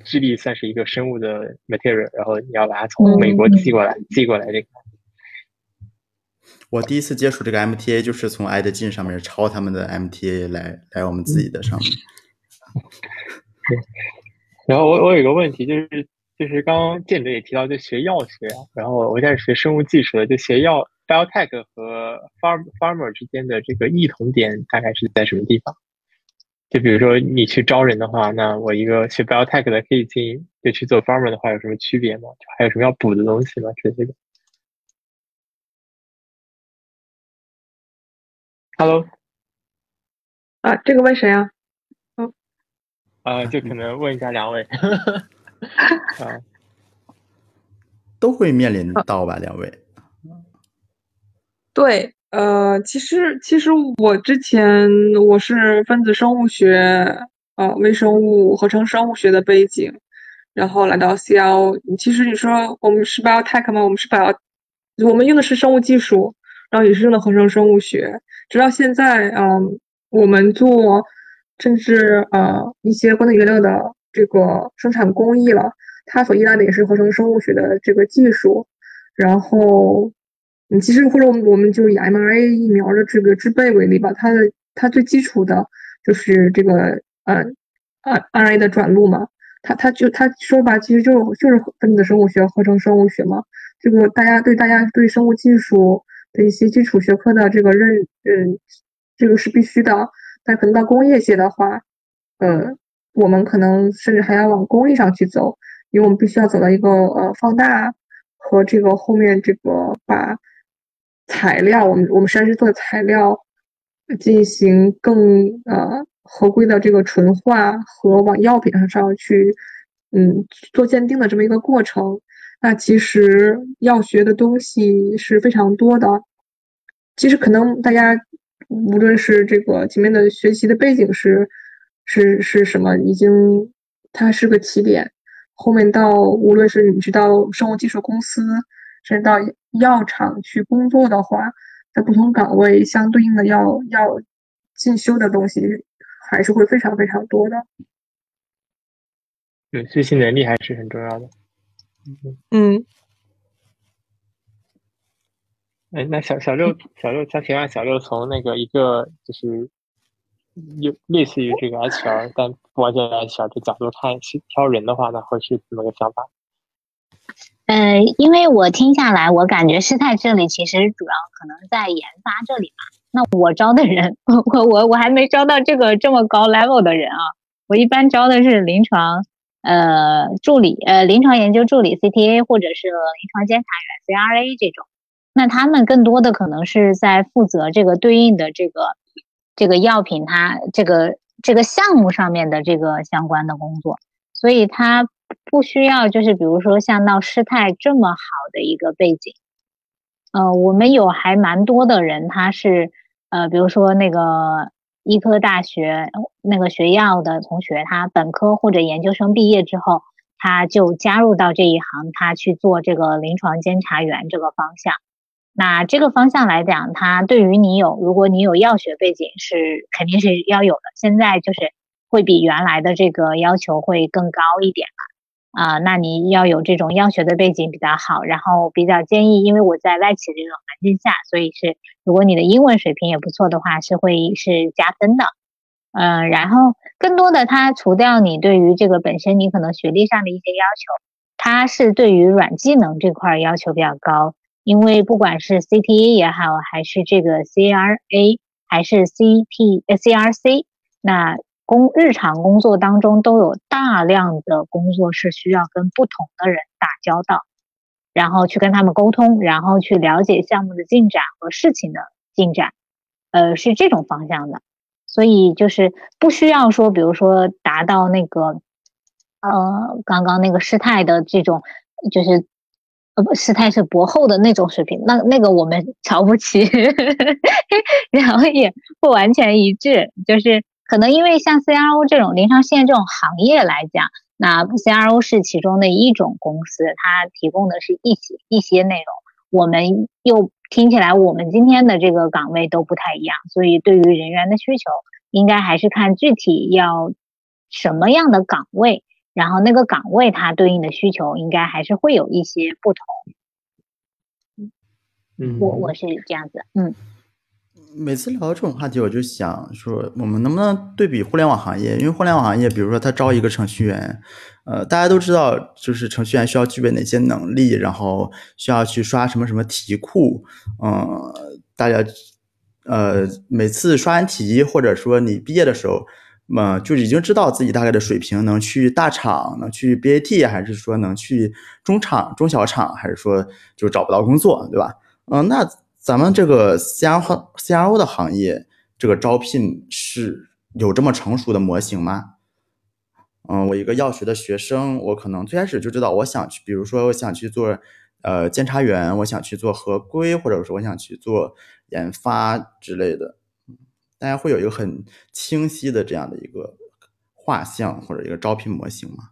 质地算是一个生物的 material，然后你要把它从美国寄过来，寄过来这个。我第一次接触这个 MTA，就是从 i d g 上面抄他们的 MTA 来来我们自己的上面。然后我我有个问题，就是就是刚刚建德也提到，就学药学，然后我现在学生物技术的，就学药 biotech 和 farm farmer 之间的这个异同点大概是在什么地方？就比如说你去招人的话，那我一个学 biotech 的可以进，就去做 farmer 的话有什么区别吗？还有什么要补的东西吗？这些的？Hello，啊，这个问谁啊？嗯，啊，就可能问一下两位，啊，都会面临到吧？两位，对，呃，其实其实我之前我是分子生物学，呃，微生物合成生物学的背景，然后来到 CL，其实你说我们是 biotech 吗？我们是 bio，我们用的是生物技术。也是用的合成生物学。直到现在，嗯，我们做甚至呃一些光电原料的这个生产工艺了，它所依赖的也是合成生物学的这个技术。然后，嗯，其实或者我们我们就以 mRNA 疫苗的这个制备为例吧，它的它最基础的就是这个呃 RNA 的转录嘛。它它就它说吧，其实就就是分子生物学、合成生物学嘛。这个大家对大家对生物技术的一些基础学科的这个认，嗯，这个是必须的。但可能到工业界的话，呃，我们可能甚至还要往工艺上去走，因为我们必须要走到一个呃放大和这个后面这个把材料，我们我们实验室做的材料进行更呃。合规的这个纯化和往药品上去，嗯，做鉴定的这么一个过程。那其实要学的东西是非常多的。其实可能大家无论是这个前面的学习的背景是是是什么，已经它是个起点。后面到无论是你知道生物技术公司，甚至到药厂去工作的话，在不同岗位相对应的要要进修的东西。还是会非常非常多的，对，学习能力还是很重要的。嗯嗯。哎，那小小六小六，想请问小六，从那个一个就是有类似于这个 HR，但不完全 HR 的角度看，挑人的话，那会是怎么个想法？呃，因为我听下来，我感觉师太这里其实主要可能在研发这里吧。那我招的人，我我我还没招到这个这么高 level 的人啊。我一般招的是临床呃助理，呃临床研究助理 CTA 或者是临床监察员 CRA 这种。那他们更多的可能是在负责这个对应的这个这个药品它这个这个项目上面的这个相关的工作，所以他不需要就是比如说像到师太这么好的一个背景。呃，我们有还蛮多的人，他是。呃，比如说那个医科大学那个学药的同学，他本科或者研究生毕业之后，他就加入到这一行，他去做这个临床监察员这个方向。那这个方向来讲，他对于你有，如果你有药学背景，是肯定是要有的。现在就是会比原来的这个要求会更高一点了。啊，那你要有这种药学的背景比较好，然后比较建议，因为我在外企这个环境下，所以是如果你的英文水平也不错的话，是会是加分的。嗯，然后更多的它除掉你对于这个本身你可能学历上的一些要求，它是对于软技能这块要求比较高，因为不管是 CTA 也好，还是这个 CRA，还是 CT 呃 CRC，那。工日常工作当中都有大量的工作是需要跟不同的人打交道，然后去跟他们沟通，然后去了解项目的进展和事情的进展，呃，是这种方向的。所以就是不需要说，比如说达到那个，呃，刚刚那个师太的这种，就是呃不，师太是博后的那种水平，那那个我们瞧不起，然后也不完全一致，就是。可能因为像 CRO 这种临床试验这种行业来讲，那 CRO 是其中的一种公司，它提供的是一些一些内容。我们又听起来，我们今天的这个岗位都不太一样，所以对于人员的需求，应该还是看具体要什么样的岗位，然后那个岗位它对应的需求应该还是会有一些不同。嗯，我我是这样子，嗯。每次聊到这种话题，我就想说，我们能不能对比互联网行业？因为互联网行业，比如说他招一个程序员，呃，大家都知道，就是程序员需要具备哪些能力，然后需要去刷什么什么题库，嗯，大家，呃，每次刷完题，或者说你毕业的时候，嘛，就已经知道自己大概的水平，能去大厂，能去 BAT，还是说能去中厂、中小厂，还是说就找不到工作，对吧？嗯，那。咱们这个 CRO CRO 的行业，这个招聘是有这么成熟的模型吗？嗯，我一个药学的学生，我可能最开始就知道我想去，比如说我想去做呃监察员，我想去做合规，或者说我想去做研发之类的，大家会有一个很清晰的这样的一个画像或者一个招聘模型吗？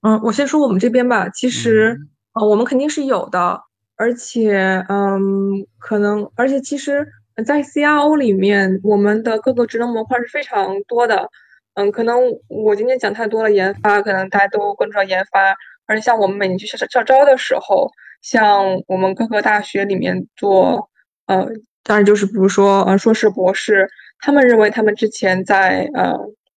嗯，我先说我们这边吧，其实。呃，我们肯定是有的，而且嗯，可能而且其实，在 CRO 里面，我们的各个职能模块是非常多的。嗯，可能我今天讲太多了，研发可能大家都关注到研发，而且像我们每年去校校招的时候，像我们各个大学里面做，呃，当然就是比如说呃硕士博士，他们认为他们之前在呃，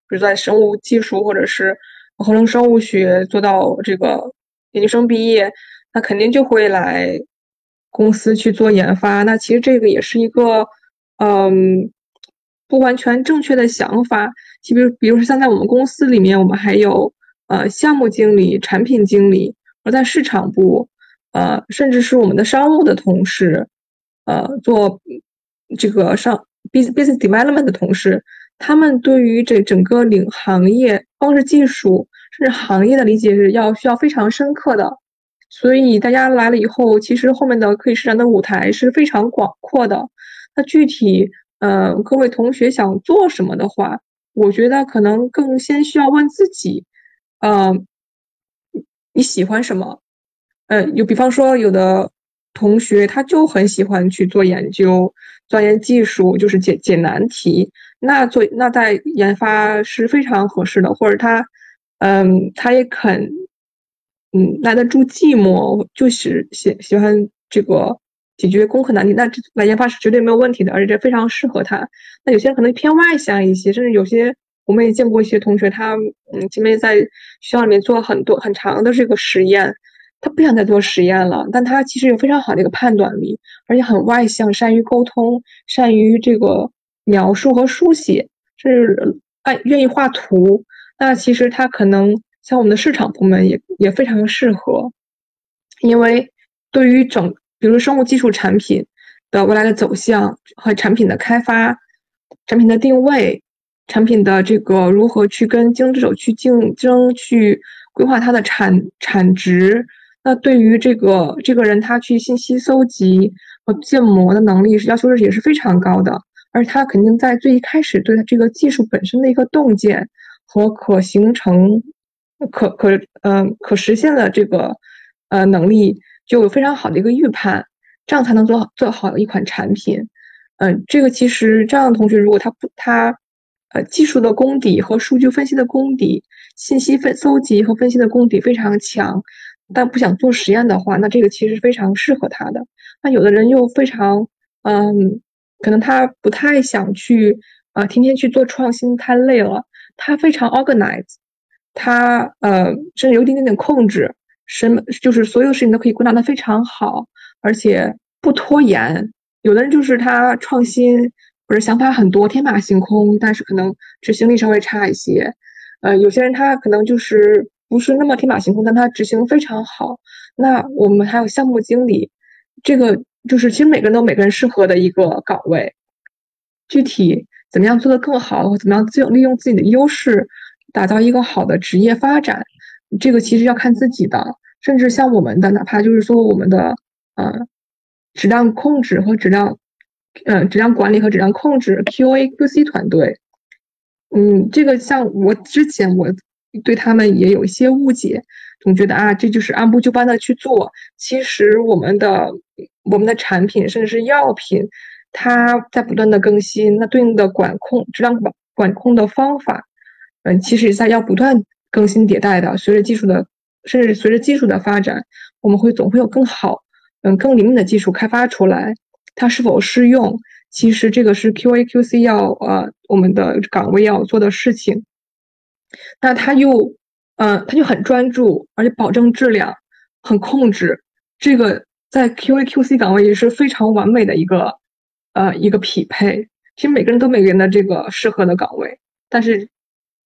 比如在生物技术或者是合成生物学做到这个研究生毕业，那肯定就会来公司去做研发。那其实这个也是一个嗯不完全正确的想法。就比如，比如说像在我们公司里面，我们还有呃项目经理、产品经理，而在市场部，呃，甚至是我们的商务的同事，呃，做这个上 business development 的同事，他们对于这整个领行业，光是技术甚至行业的理解是要需要非常深刻的。所以大家来了以后，其实后面的可以施展的舞台是非常广阔的。那具体，呃，各位同学想做什么的话，我觉得可能更先需要问自己，呃，你喜欢什么？呃，有比方说有的同学他就很喜欢去做研究、钻研技术，就是解解难题。那做那在研发是非常合适的，或者他，嗯，他也肯，嗯，耐得住寂寞，就是喜喜欢这个。解决工科难题，那来研发是绝对没有问题的，而且这非常适合他。那有些人可能偏外向一些，甚至有些我们也见过一些同学，他嗯，前面在学校里面做了很多很长的这个实验，他不想再做实验了，但他其实有非常好的一个判断力，而且很外向，善于沟通，善于这个描述和书写，甚至爱愿意画图。那其实他可能像我们的市场部门也也非常适合，因为对于整。比如说生物技术产品的未来的走向和产品的开发、产品的定位、产品的这个如何去跟竞争对手去竞争、去规划它的产产值，那对于这个这个人他去信息搜集和建模的能力是要求是也是非常高的，而他肯定在最一开始对他这个技术本身的一个洞见和可形成、可可嗯可实现的这个呃能力。就有非常好的一个预判，这样才能做好做好一款产品。嗯，这个其实这样的同学，如果他不他呃技术的功底和数据分析的功底、信息分搜集和分析的功底非常强，但不想做实验的话，那这个其实非常适合他的。那有的人又非常嗯，可能他不太想去啊，天天去做创新太累了。他非常 organized，他呃甚至有一点点点控制。什么就是所有事情都可以归纳的非常好，而且不拖延。有的人就是他创新或者想法很多，天马行空，但是可能执行力稍微差一些。呃，有些人他可能就是不是那么天马行空，但他执行非常好。那我们还有项目经理，这个就是其实每个人都每个人适合的一个岗位。具体怎么样做得更好，或怎么样自利用自己的优势，打造一个好的职业发展。这个其实要看自己的，甚至像我们的，哪怕就是说我们的呃质量控制和质量，呃质量管理和质量控制 QA QC 团队，嗯，这个像我之前我对他们也有一些误解，总觉得啊这就是按部就班的去做，其实我们的我们的产品甚至是药品，它在不断的更新，那对应的管控质量管管控的方法，嗯，其实在要不断。更新迭代的，随着技术的，甚至随着技术的发展，我们会总会有更好，嗯，更灵敏的技术开发出来。它是否适用，其实这个是 QA QC 要呃我们的岗位要做的事情。那他又，嗯，他就很专注，而且保证质量，很控制。这个在 QA QC 岗位也是非常完美的一个，呃，一个匹配。其实每个人都每个人的这个适合的岗位，但是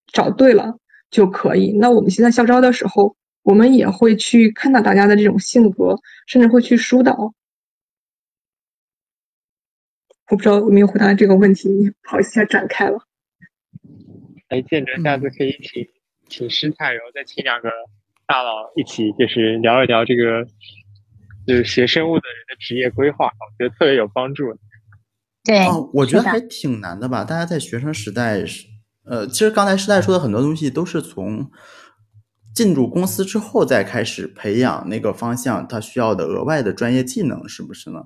找对了。就可以。那我们现在校招的时候，我们也会去看到大家的这种性格，甚至会去疏导。我不知道有没有回答这个问题，不好意思，先展开了。哎，建哲下次可以请请师太，然后再请两个大佬一起，就是聊一聊这个，就是学生物的人的职业规划，我觉得特别有帮助。对，我觉得还挺难的吧？大家在学生时代是。呃，其实刚才师太说的很多东西都是从进入公司之后再开始培养那个方向他需要的额外的专业技能，是不是呢？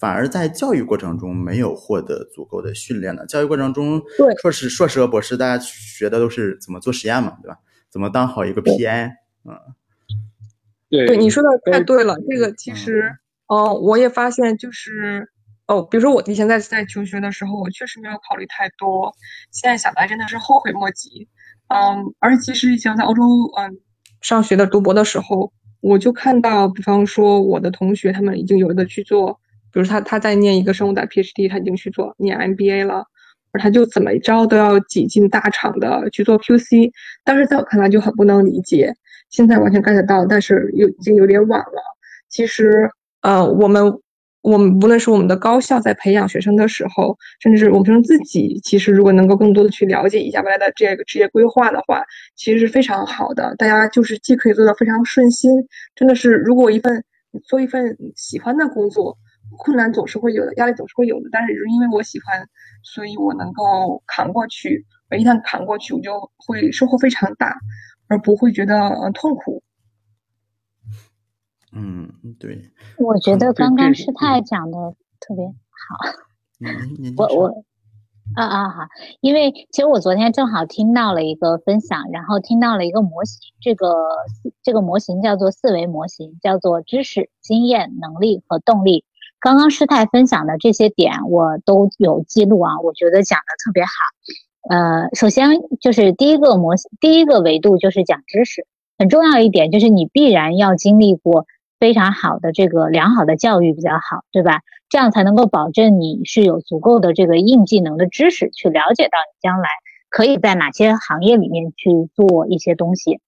反而在教育过程中没有获得足够的训练呢？教育过程中，对硕士、硕士和博士，大家学的都是怎么做实验嘛，对吧？怎么当好一个 PI？嗯，对对，你说的太对了。这个其实，哦，我也发现就是，哦，比如说我以前在在求学的时候，我确实没有考虑太多，现在想来真的是后悔莫及。嗯，而其实以前在欧洲，嗯，上学的读博的时候，我就看到，比方说我的同学他们已经有的去做，比如他他在念一个生物的 PhD，他已经去做念 MBA 了。而他就怎么着都要挤进大厂的去做 QC，当时在我看来就很不能理解，现在完全 get 到，但是又已经有点晚了。其实，呃，我们我们无论是我们的高校在培养学生的时候，甚至是我们学生自己，其实如果能够更多的去了解一下未来的这个职业规划的话，其实是非常好的。大家就是既可以做到非常顺心，真的是如果一份做一份喜欢的工作。困难总是会有的，压力总是会有的，但是因为我喜欢，所以我能够扛过去。我一旦扛过去，我就会收获非常大，而不会觉得痛苦。嗯，对。我觉得刚刚师太讲的特别好。我我啊啊好，因为其实我昨天正好听到了一个分享，然后听到了一个模型，这个这个模型叫做四维模型，叫做知识、经验、能力和动力。刚刚师太分享的这些点我都有记录啊，我觉得讲的特别好。呃，首先就是第一个模型，第一个维度就是讲知识，很重要一点就是你必然要经历过非常好的这个良好的教育比较好，对吧？这样才能够保证你是有足够的这个硬技能的知识，去了解到你将来可以在哪些行业里面去做一些东西。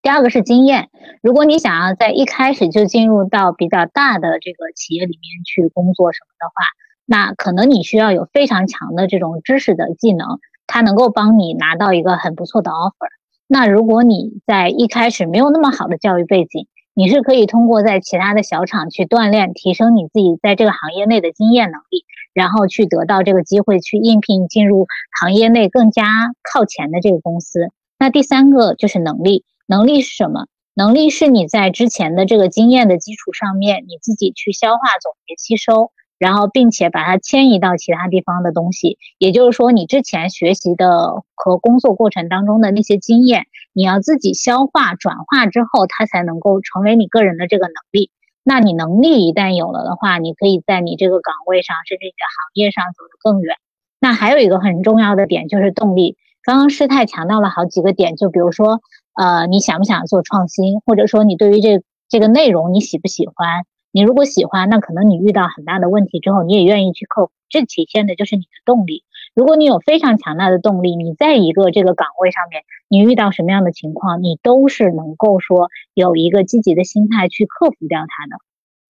第二个是经验，如果你想要在一开始就进入到比较大的这个企业里面去工作什么的话，那可能你需要有非常强的这种知识的技能，它能够帮你拿到一个很不错的 offer。那如果你在一开始没有那么好的教育背景，你是可以通过在其他的小厂去锻炼、提升你自己在这个行业内的经验能力，然后去得到这个机会去应聘进入行业内更加靠前的这个公司。那第三个就是能力，能力是什么？能力是你在之前的这个经验的基础上面，你自己去消化、总结、吸收，然后并且把它迁移到其他地方的东西。也就是说，你之前学习的和工作过程当中的那些经验，你要自己消化、转化之后，它才能够成为你个人的这个能力。那你能力一旦有了的话，你可以在你这个岗位上，甚至你的行业上走得更远。那还有一个很重要的点就是动力。刚刚师太强调了好几个点，就比如说，呃，你想不想做创新，或者说你对于这这个内容你喜不喜欢？你如果喜欢，那可能你遇到很大的问题之后，你也愿意去克服，这体现的就是你的动力。如果你有非常强大的动力，你在一个这个岗位上面，你遇到什么样的情况，你都是能够说有一个积极的心态去克服掉它的。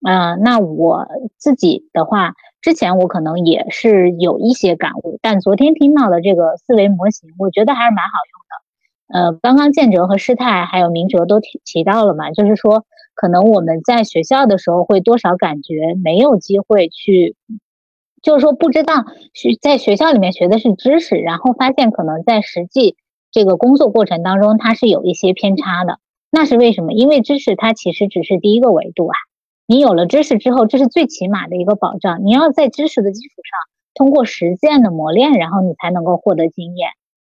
呃，那我自己的话，之前我可能也是有一些感悟，但昨天听到的这个思维模型，我觉得还是蛮好用的。呃，刚刚建哲和师太还有明哲都提提到了嘛，就是说，可能我们在学校的时候会多少感觉没有机会去，就是说不知道学在学校里面学的是知识，然后发现可能在实际这个工作过程当中它是有一些偏差的。那是为什么？因为知识它其实只是第一个维度啊。你有了知识之后，这是最起码的一个保障。你要在知识的基础上，通过实践的磨练，然后你才能够获得经验。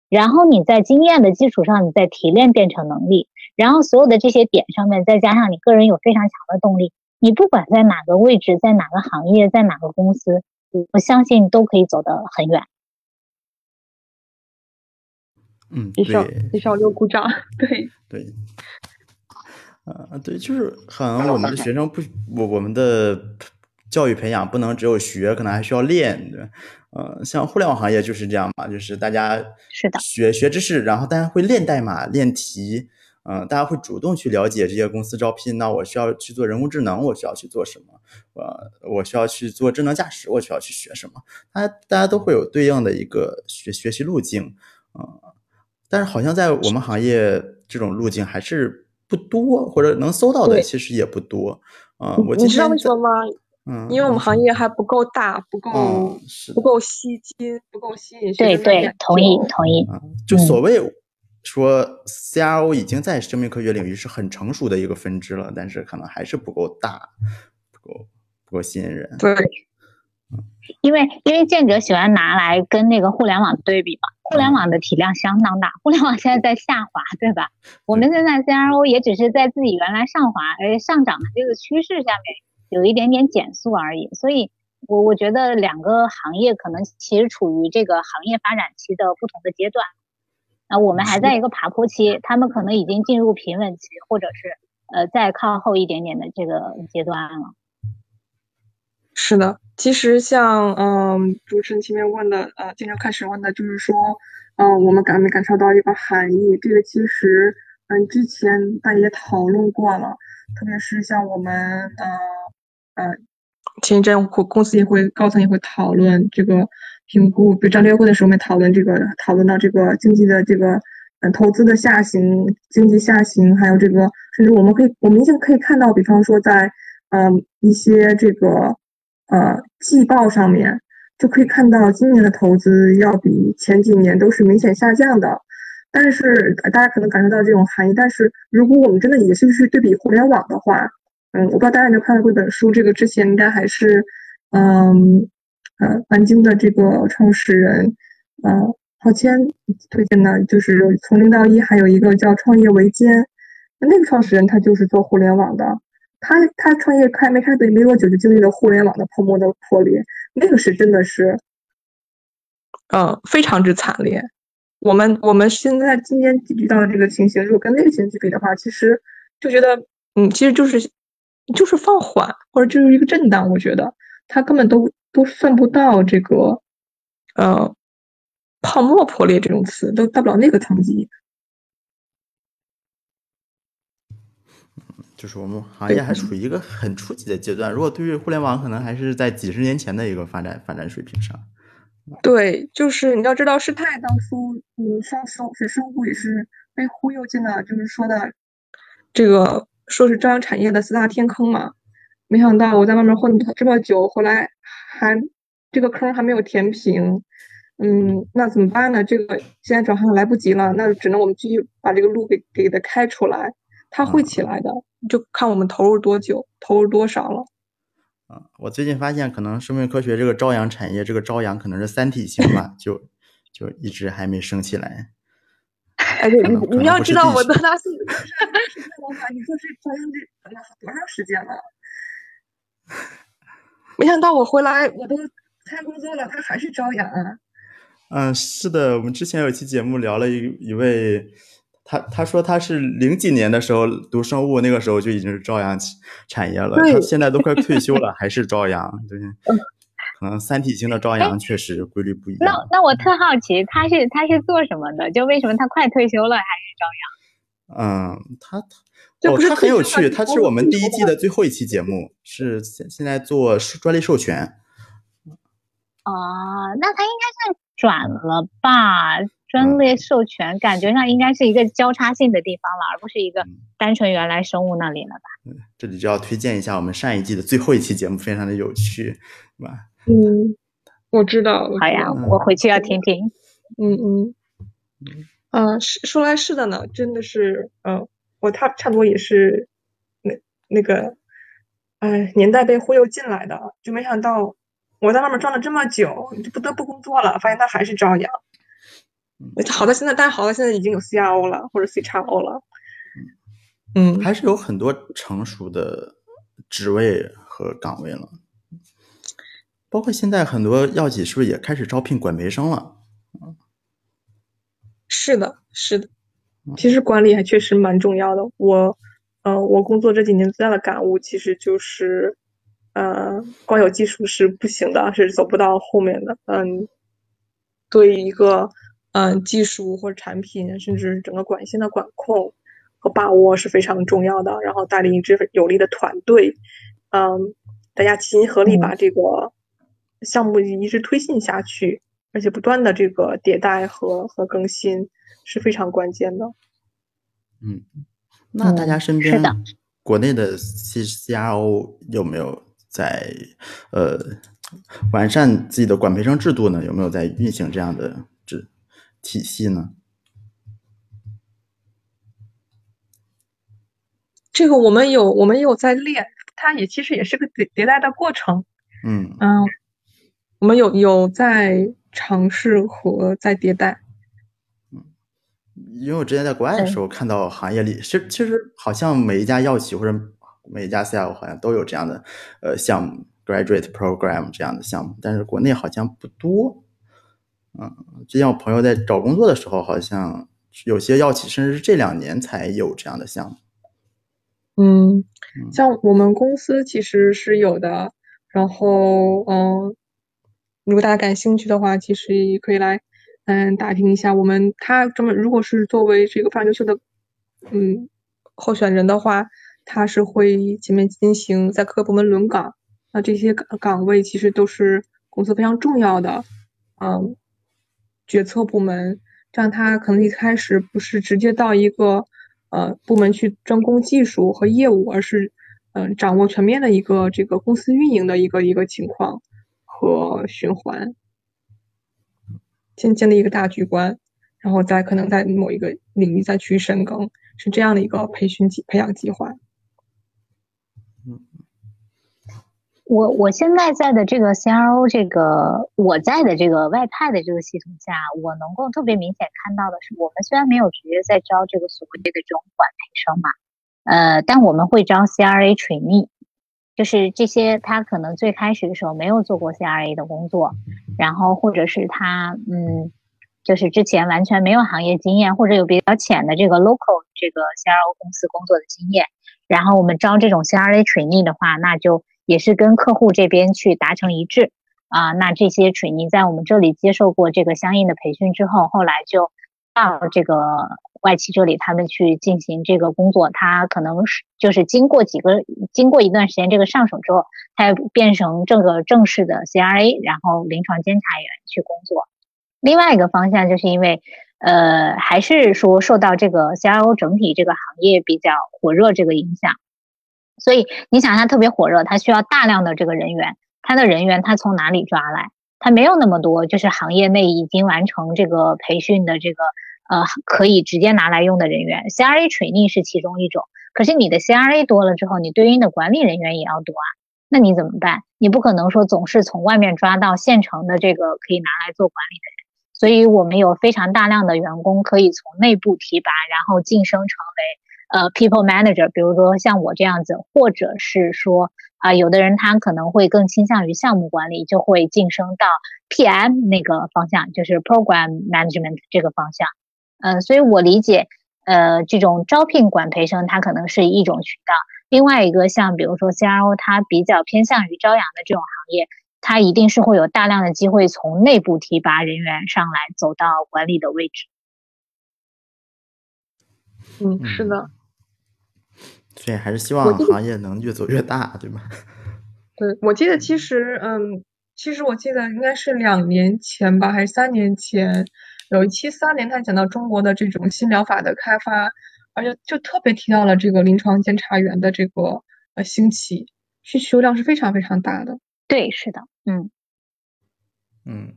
然后你在经验的基础上，你再提炼变成能力。然后所有的这些点上面，再加上你个人有非常强的动力，你不管在哪个位置，在哪个行业，在哪个公司，我相信都可以走得很远。嗯，李少对李少六鼓掌，对，对，啊，对，就是可能我们的学生不，我我们的教育培养不能只有学，可能还需要练，对？呃，像互联网行业就是这样嘛，就是大家是的学学知识，然后大家会练代码、练题，嗯、大家会主动去了解这些公司招聘，那我需要去做人工智能，我需要去做什么？呃，我需要去做智能驾驶，我需要去学什么？大家大家都会有对应的一个学学习路径，嗯、但是好像在我们行业这种路径还是不多，或者能搜到的其实也不多。啊、你我今你知道为什么吗？嗯，因为我们行业还不够大，不够、嗯不够吸金，不够吸引对对同意同意。啊，就所谓说 CRO 已经在生命科学领域是很成熟的一个分支了，但是可能还是不够大，不够不够吸引人。对，因为因为建哲喜欢拿来跟那个互联网对比嘛，互联网的体量相当大，互联网现在在下滑，对吧？我们现在 CRO 也只是在自己原来上滑而上涨的这个趋势下面有一点点减速而已，所以我我觉得两个行业可能其实处于这个行业发展期的不同的阶段。那我们还在一个爬坡期，他们可能已经进入平稳期，或者是呃再靠后一点点的这个阶段了。是的，其实像嗯主持人前面问的，呃，经常开始问的就是说，嗯，我们感没感受到一个含义？这个其实嗯之前大家也讨论过了，特别是像我们呃呃前一阵公公司也会高层也会讨论这个。评估，比如战略会的时候，我们讨论这个，讨论到这个经济的这个，嗯，投资的下行，经济下行，还有这个，甚至我们可以，我们已经可以看到，比方说在，嗯，一些这个，呃，季报上面就可以看到，今年的投资要比前几年都是明显下降的。但是大家可能感受到这种含义，但是如果我们真的也是去对比互联网的话，嗯，我不知道大家有没有看过一本书，这个之前应该还是，嗯。呃，南京的这个创始人，呃，郝谦推荐的，就是从零到一，还有一个叫创业维艰，那个创始人他就是做互联网的，他他创业开没开没没多久就经历了互联网的泡沫的破裂，那个是真的是，呃，非常之惨烈。我们我们现在今天遇到的这个情形，如果跟那个情形比的话，其实就觉得，嗯，其实就是就是放缓或者就是一个震荡，我觉得它根本都。都算不到这个，呃，泡沫破裂这种词，都到不了那个层级。就是我们行业还处于一个很初级的阶段。如果对于互联网，可能还是在几十年前的一个发展发展水平上。对，就是你要知道，师太当初嗯上收是收购也是被忽悠进了，就是说的这个说是朝阳产业的四大天坑嘛。没想到我在外面混这么久，回来。还这个坑还没有填平，嗯，那怎么办呢？这个现在转行来不及了，那只能我们继续把这个路给给它开出来，它会起来的，就看我们投入多久，投入多少了。啊，我最近发现，可能生命科学这个朝阳产业，这个朝阳可能是三体型吧，就就一直还没升起来。哎，你你要知道我多大 岁数？你说这朝阳这多长时间了？没想到我回来，我都参加工作了，他还是朝阳。嗯，是的，我们之前有一期节目聊了一一位，他他说他是零几年的时候读生物，那个时候就已经是朝阳产业了，他现在都快退休了，还是朝阳。对，可能三体星的朝阳确实规律不一样。那那我特好奇，他是他是做什么的？就为什么他快退休了还是朝阳？嗯，他他。哦，他很有趣，他是我们第一季的最后一期节目，是现现在做专利授权。哦，那他应该算转了吧？专利授权感觉上应该是一个交叉性的地方了，而不是一个单纯原来生物那里了吧？嗯这里就要推荐一下我们上一季的最后一期节目，非常的有趣，是吧？嗯，我知道。好呀，我回去要听听。嗯嗯嗯，是说来是的呢，真的是嗯。我差差不多也是那那个，哎，年代被忽悠进来的，就没想到我在外面转了这么久，就不得不工作了，发现他还是朝阳。好的，现在但好的现在已经有 CRO 了或者 C 叉 O 了，嗯，还是有很多成熟的职位和岗位了，包括现在很多药企是不是也开始招聘管培生了？是的，是的。其实管理还确实蛮重要的。我，呃，我工作这几年最大的感悟其实就是，呃，光有技术是不行的，是走不到后面的。嗯，对一个，嗯，技术或者产品，甚至整个管线的管控和把握是非常重要的。然后带领一支有力的团队，嗯，大家齐心合力把这个项目一直推进下去而且不断的这个迭代和和更新是非常关键的嗯。那大家身边国内的 ccro 有没有在呃完善自己的管培生制度呢？有没有在运行这样的制体系呢？这个我们有我们有在练它也其实也是个迭迭代的过程嗯。嗯我们有有在尝试和在迭代。嗯，因为我之前在国外的时候看到行业里，其实其实好像每一家药企或者每一家 CIO 好像都有这样的呃项目，graduate program 这样的项目，但是国内好像不多。嗯，之前我朋友在找工作的时候，好像有些药企甚至是这两年才有这样的项目。嗯，像我们公司其实是有的。然后，嗯，如果大家感兴趣的话，其实也可以来，嗯，打听一下我们他这么，如果是作为这个非常优秀的，嗯，候选人的话，他是会前面进行在各个部门轮岗，那这些岗岗位其实都是公司非常重要的，嗯，决策部门，这样他可能一开始不是直接到一个呃部门去专攻技术和业务，而是。嗯，掌握全面的一个这个公司运营的一个一个情况和循环，先建立一个大局观，然后再可能在某一个领域再去深耕，是这样的一个培训计培养计划。嗯，我我现在在的这个 CRO 这个我在的这个外派的这个系统下，我能够特别明显看到的是，我们虽然没有直接在招这个所谓的这种管培生嘛。呃，但我们会招 CRA trainee，就是这些他可能最开始的时候没有做过 CRA 的工作，然后或者是他嗯，就是之前完全没有行业经验，或者有比较浅的这个 local 这个 CRO 公司工作的经验，然后我们招这种 CRA trainee 的话，那就也是跟客户这边去达成一致。啊，那这些 trainee 在我们这里接受过这个相应的培训之后，后来就到这个。外企这里，他们去进行这个工作，他可能是就是经过几个经过一段时间这个上手之后，他变成这个正式的 CRA，然后临床监察员去工作。另外一个方向就是因为，呃，还是说受到这个 CRO 整体这个行业比较火热这个影响，所以你想它特别火热，它需要大量的这个人员，它的人员它从哪里抓来？它没有那么多，就是行业内已经完成这个培训的这个。呃，可以直接拿来用的人员，CRA training 是其中一种。可是你的 CRA 多了之后，你对应的管理人员也要多啊。那你怎么办？你不可能说总是从外面抓到现成的这个可以拿来做管理的人。所以我们有非常大量的员工可以从内部提拔，然后晋升成为呃 people manager，比如说像我这样子，或者是说啊，有的人他可能会更倾向于项目管理，就会晋升到 PM 那个方向，就是 program management 这个方向。嗯，所以我理解，呃，这种招聘管培生，它可能是一种渠道。另外一个，像比如说 CRO，它比较偏向于朝阳的这种行业，它一定是会有大量的机会从内部提拔人员上来，走到管理的位置。嗯，是的。所以还是希望行业能越走越大，对吗？对，我记得其实，嗯，其实我记得应该是两年前吧，还是三年前。有一期三年，他讲到中国的这种新疗法的开发，而且就特别提到了这个临床监察员的这个呃兴起，需求量是非常非常大的。对，是的，嗯嗯，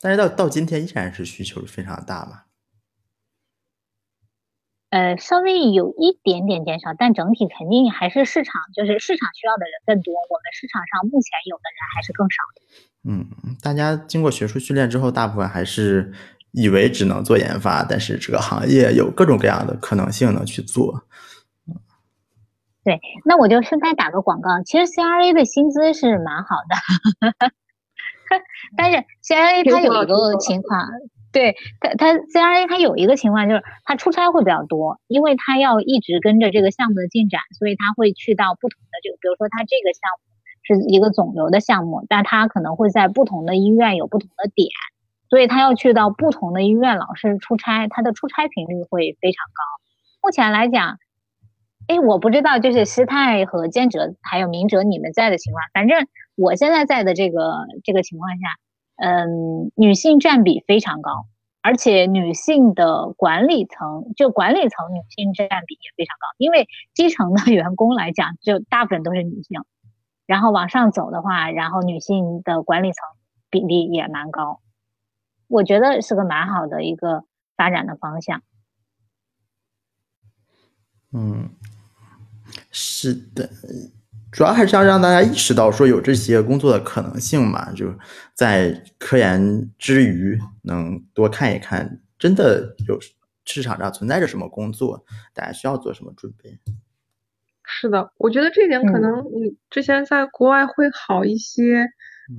但是到到今天依然是需求非常大嘛？呃，稍微有一点点减少，但整体肯定还是市场，就是市场需要的人更多，我们市场上目前有的人还是更少的。嗯，大家经过学术训练之后，大部分还是以为只能做研发，但是这个行业有各种各样的可能性能去做。对，那我就顺带打个广告，其实 CRA 的薪资是蛮好的，但是 CRA 它有一个情况，对他，他 CRA 他有一个情况就是他出差会比较多，因为他要一直跟着这个项目的进展，所以他会去到不同的这个，比如说他这个项目。是一个肿瘤的项目，但他可能会在不同的医院有不同的点，所以他要去到不同的医院，老是出差，他的出差频率会非常高。目前来讲，哎，我不知道，就是师太和兼哲还有明哲你们在的情况，反正我现在在的这个这个情况下，嗯，女性占比非常高，而且女性的管理层，就管理层女性占比也非常高，因为基层的 员工来讲，就大部分都是女性。然后往上走的话，然后女性的管理层比例也蛮高，我觉得是个蛮好的一个发展的方向。嗯，是的，主要还是要让大家意识到说有这些工作的可能性嘛，就在科研之余能多看一看，真的有市场上存在着什么工作，大家需要做什么准备。是的，我觉得这点可能你之前在国外会好一些，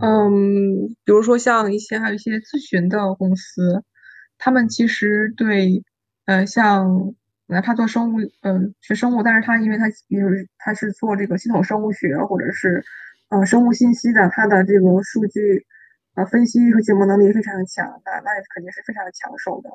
嗯，比如说像一些还有一些咨询的公司，他们其实对，呃，像哪怕做生物，嗯，学生物，但是他因为他比如他是做这个系统生物学或者是，呃，生物信息的，他的这个数据，呃，分析和解模能力非常强，那那肯定是非常的抢手的。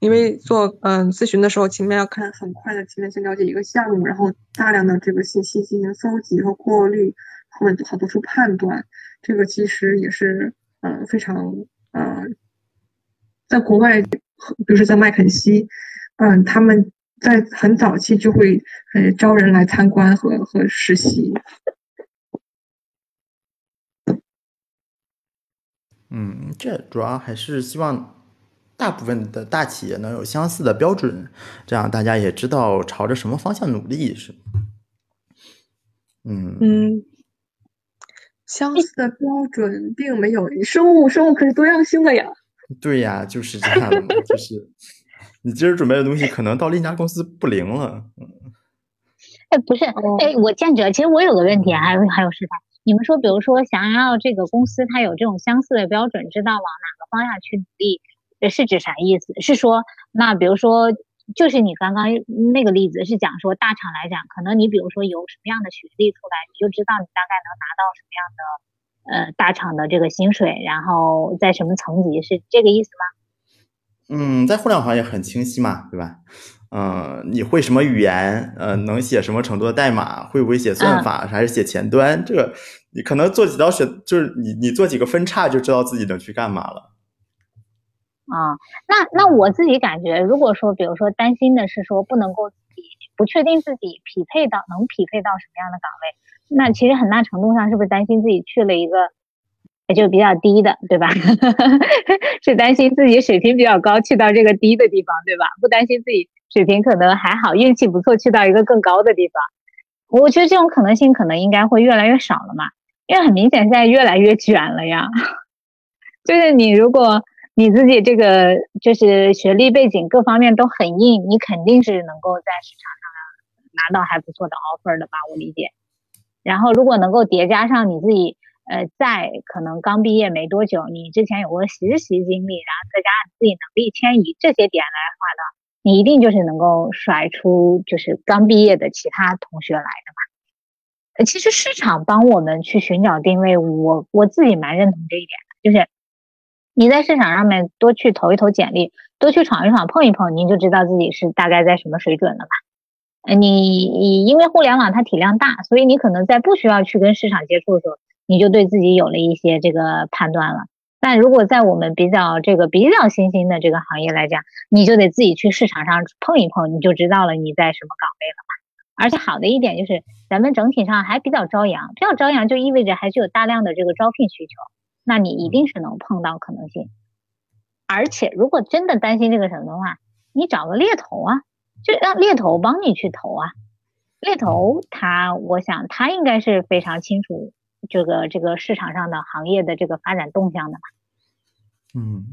因为做嗯咨询的时候，前面要看很快的前面先了解一个项目，然后大量的这个信息进行搜集和过滤，后面好做出判断。这个其实也是嗯非常嗯，在国外，比如说在麦肯锡，嗯他们在很早期就会呃招人来参观和和实习。嗯，这主要还是希望。大部分的大企业能有相似的标准，这样大家也知道朝着什么方向努力是。嗯嗯，相似的标准并没有，生物生物可是多样性的呀。对呀，就是这样的，就是你今儿准备的东西可能到另一家公司不灵了。嗯。哎，不是，哎，我见者，其实我有个问题，还有还有是啥？你们说，比如说想要这个公司它有这种相似的标准，知道往哪个方向去努力。是指啥意思？是说，那比如说，就是你刚刚那个例子是讲说，大厂来讲，可能你比如说有什么样的学历出来，你就知道你大概能拿到什么样的呃大厂的这个薪水，然后在什么层级，是这个意思吗？嗯，在互联网行业很清晰嘛，对吧？嗯，你会什么语言？呃，能写什么程度的代码？会不会写算法？还是写前端？这个你可能做几道选，就是你你做几个分叉，就知道自己能去干嘛了。啊，那那我自己感觉，如果说，比如说担心的是说不能够不确定自己匹配到能匹配到什么样的岗位，那其实很大程度上是不是担心自己去了一个也就比较低的，对吧？是担心自己水平比较高去到这个低的地方，对吧？不担心自己水平可能还好，运气不错去到一个更高的地方。我觉得这种可能性可能应该会越来越少了嘛，因为很明显现在越来越卷了呀。就是你如果。你自己这个就是学历背景各方面都很硬，你肯定是能够在市场拿到还不错的 offer 的吧？我理解。然后如果能够叠加上你自己，呃，在可能刚毕业没多久，你之前有过实习经历，然后再加上自己能力迁移这些点来的话呢，你一定就是能够甩出就是刚毕业的其他同学来的吧？呃，其实市场帮我们去寻找定位，我我自己蛮认同这一点的，就是。你在市场上面多去投一投简历，多去闯一闯、碰一碰，您就知道自己是大概在什么水准了吧？你，你因为互联网它体量大，所以你可能在不需要去跟市场接触的时候，你就对自己有了一些这个判断了。但如果在我们比较这个比较新兴的这个行业来讲，你就得自己去市场上碰一碰，你就知道了你在什么岗位了吧？而且好的一点就是，咱们整体上还比较朝阳，比较朝阳就意味着还是有大量的这个招聘需求。那你一定是能碰到可能性，而且如果真的担心这个什么的话，你找个猎头啊，就让猎头帮你去投啊。猎头他，我想他应该是非常清楚这个这个市场上的行业的这个发展动向的吧。嗯，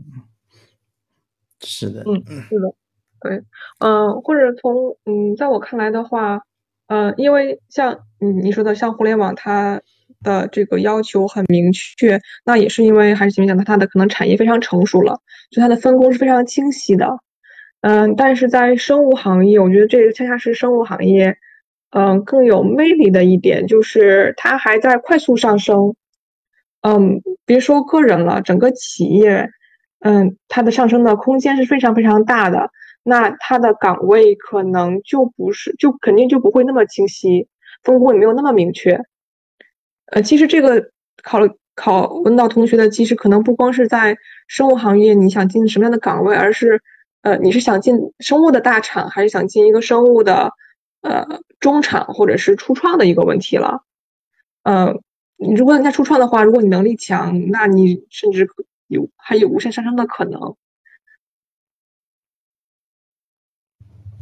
是的，嗯，是的，对，嗯，或者从嗯，在我看来的话，嗯，因为像嗯你说的像互联网它。的这个要求很明确，那也是因为还是前面讲的，它的可能产业非常成熟了，就它的分工是非常清晰的。嗯，但是在生物行业，我觉得这个恰恰是生物行业，嗯，更有魅力的一点，就是它还在快速上升。嗯，别说个人了，整个企业，嗯，它的上升的空间是非常非常大的。那它的岗位可能就不是，就肯定就不会那么清晰，分工也没有那么明确。呃，其实这个考考问到同学的，其实可能不光是在生物行业，你想进什么样的岗位，而是呃，你是想进生物的大厂，还是想进一个生物的呃中厂或者是初创的一个问题了。嗯，如果你在初创的话，如果你能力强，那你甚至有还有无限上升的可能。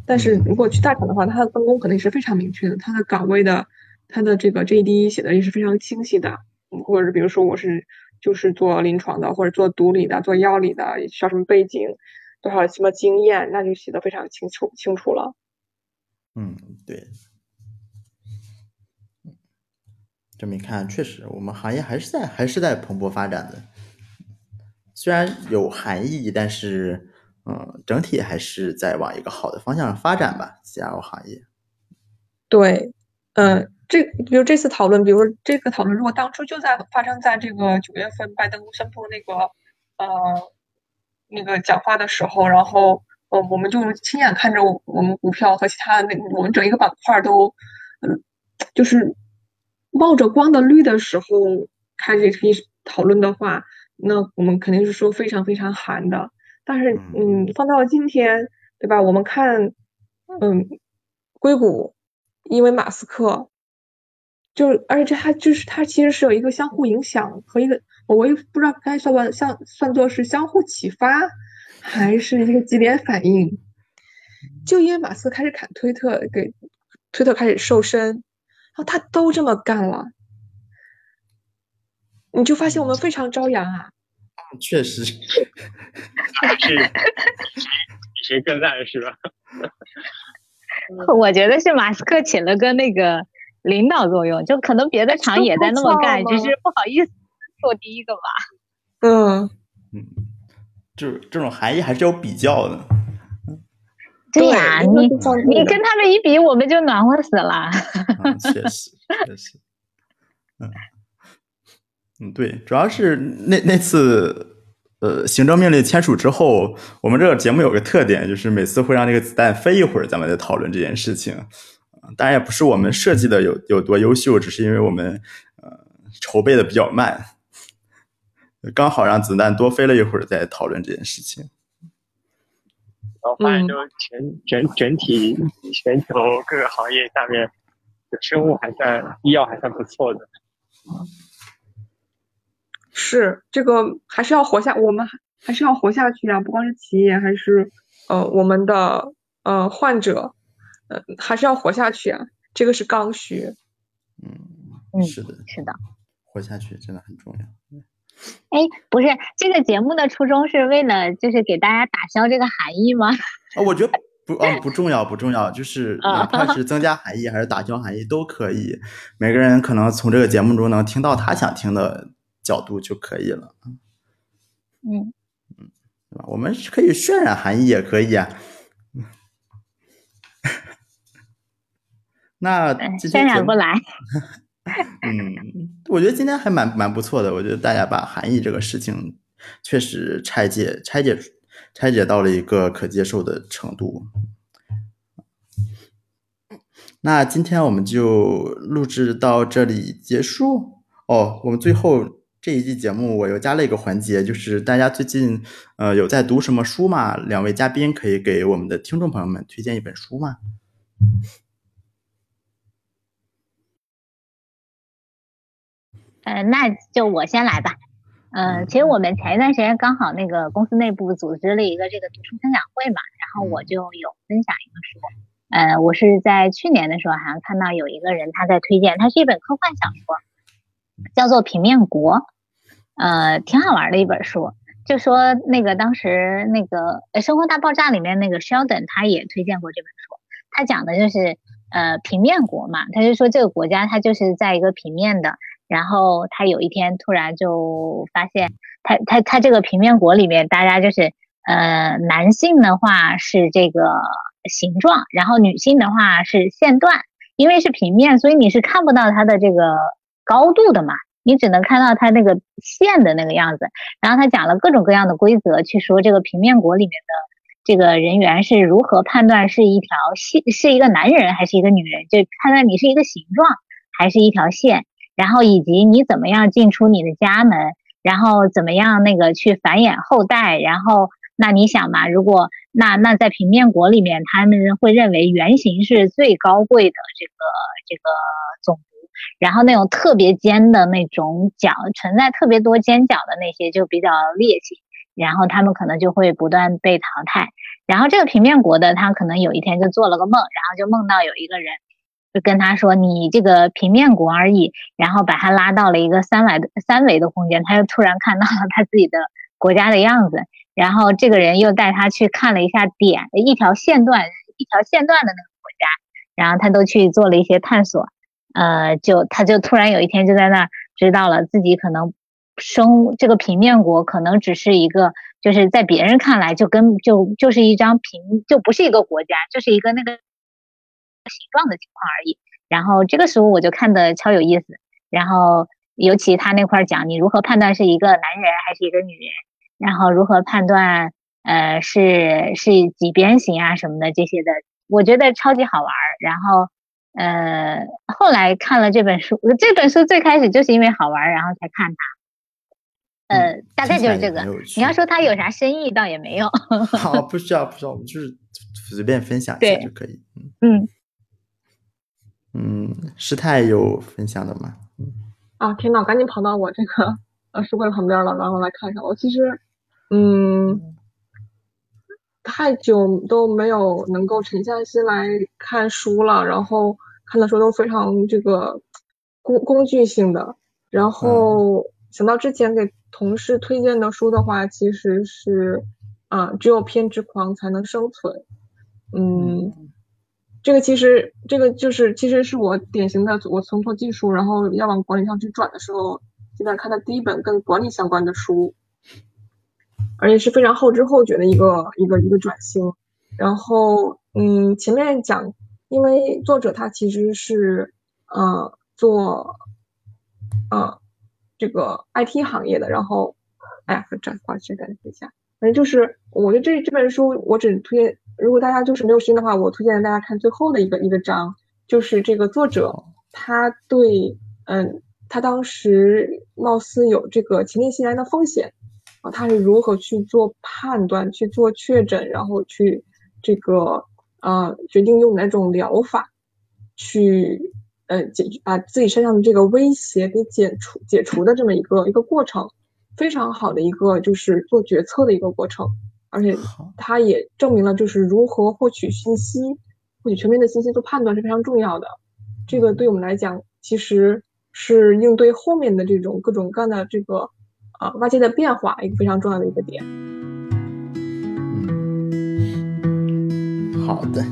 但是如果去大厂的话，它的分工肯定是非常明确的，它的岗位的，它的这个 JD 写的也是非常清晰的。或者是比如说我是就是做临床的，或者做毒理的，做药理的，需要什么背景，多少什么经验，那就写的非常清楚清楚了。嗯，对。这么一看，确实我们行业还是在还是在蓬勃发展的。虽然有含义，但是嗯，整体还是在往一个好的方向上发展吧。CRO 行业。对，嗯。这比如这次讨论，比如说这个讨论，如果当初就在发生在这个九月份拜登宣布那个呃那个讲话的时候，然后呃我们就亲眼看着我们股票和其他的那我们整一个板块都嗯就是冒着光的绿的时候开始可以讨论的话，那我们肯定是说非常非常寒的。但是嗯放到今天对吧？我们看嗯硅谷，因为马斯克。就是，而且它就是它其实是有一个相互影响和一个，我也不知道该算不算算作是相互启发，还是一个激烈反应。就因为马斯克开始砍推特，给推特开始瘦身，然后他都这么干了，你就发现我们非常朝阳啊。确实，是比谁更烂是吧？我觉得是马斯克起了个那个。领导作用，就可能别的厂也在那么干，只是不好意思做第一个吧。嗯嗯，就是这种含义还是有比较的。对呀，你你跟他们一比，我们就暖和死了。确实，确实。嗯嗯，对，主要是那那次呃行政命令签署之后，我们这个节目有个特点，就是每次会让这个子弹飞一会儿，咱们再讨论这件事情。当然也不是我们设计的有有多优秀，只是因为我们呃筹备的比较慢，刚好让子弹多飞了一会儿再讨论这件事情。然后发现，就全整整体全球各个行业下面，生物还算医药还算不错的。是这个还是要活下，我们还是要活下去啊！不光是企业，还是呃我们的呃患者。呃还是要活下去啊，这个是刚需。嗯，是的，是的，活下去真的很重要。哎，不是，这个节目的初衷是为了就是给大家打消这个含义吗？啊，我觉得不，哦，不重要，不重要，就是哪怕是增加含义还是打消含义都可以。每个人可能从这个节目中能听到他想听的角度就可以了。嗯嗯，对吧？我们可以渲染含义，也可以啊。那渲染不来。嗯，我觉得今天还蛮蛮不错的。我觉得大家把含义这个事情确实拆解、拆解、拆解到了一个可接受的程度。那今天我们就录制到这里结束。哦，我们最后这一季节目我又加了一个环节，就是大家最近呃有在读什么书吗？两位嘉宾可以给我们的听众朋友们推荐一本书吗？呃，那就我先来吧。呃，其实我们前一段时间刚好那个公司内部组织了一个这个读书分享会嘛，然后我就有分享一个书。呃，我是在去年的时候好像看到有一个人他在推荐，它是一本科幻小说，叫做《平面国》，呃，挺好玩的一本书。就说那个当时那个《生活大爆炸》里面那个 Sheldon 他也推荐过这本书，他讲的就是呃平面国嘛，他就说这个国家它就是在一个平面的。然后他有一天突然就发现，他他他这个平面国里面，大家就是呃男性的话是这个形状，然后女性的话是线段，因为是平面，所以你是看不到它的这个高度的嘛，你只能看到它那个线的那个样子。然后他讲了各种各样的规则，去说这个平面国里面的这个人员是如何判断是一条线，是一个男人还是一个女人，就判断你是一个形状还是一条线。然后以及你怎么样进出你的家门，然后怎么样那个去繁衍后代，然后那你想嘛，如果那那在平面国里面，他们会认为圆形是最高贵的这个这个种族，然后那种特别尖的那种角存在特别多尖角的那些就比较劣形，然后他们可能就会不断被淘汰。然后这个平面国的他可能有一天就做了个梦，然后就梦到有一个人就跟他说：“你这个平面国而已。”然后把他拉到了一个三维的三维的空间，他又突然看到了他自己的国家的样子。然后这个人又带他去看了一下点一条线段一条线段的那个国家，然后他都去做了一些探索。呃，就他就突然有一天就在那儿知道了自己可能生这个平面国可能只是一个，就是在别人看来就跟就就是一张平，就不是一个国家，就是一个那个形状的情况而已。然后这个时候我就看的超有意思。然后尤其他那块讲你如何判断是一个男人还是一个女人，然后如何判断呃是是几边形啊什么的这些的，我觉得超级好玩。然后。呃，后来看了这本书，这本书最开始就是因为好玩，然后才看它。呃，大概就是这个。你要说它有啥深意，倒也没有。好，不需要，不需要，我们就是随便分享一下就可以。嗯嗯，师太有分享的吗？啊，天呐，赶紧跑到我这个呃书柜旁边了，然后来看一下。我其实，嗯。太久都没有能够沉下心来看书了，然后看的书都非常这个工工具性的，然后想到之前给同事推荐的书的话，其实是啊，只有偏执狂才能生存，嗯，这个其实这个就是其实是我典型的我从做技术，然后要往管理上去转的时候，基本上看的第一本跟管理相关的书。而且是非常后知后觉的一个一个一个转型，然后嗯，前面讲，因为作者他其实是呃做呃这个 IT 行业的，然后哎呀，这抱歉，等一下，反正就是我觉得这这本书我只推荐，如果大家就是没有时间的话，我推荐大家看最后的一个一个章，就是这个作者他对嗯他当时貌似有这个前列腺癌的风险。啊，他是如何去做判断、去做确诊，然后去这个呃决定用哪种疗法去呃解决把自己身上的这个威胁给解除解除的这么一个一个过程，非常好的一个就是做决策的一个过程，而且它也证明了就是如何获取信息、获取全面的信息做判断是非常重要的。这个对我们来讲，其实是应对后面的这种各种各样的这个。啊，外界的变化一个非常重要的一个点。嗯，好的，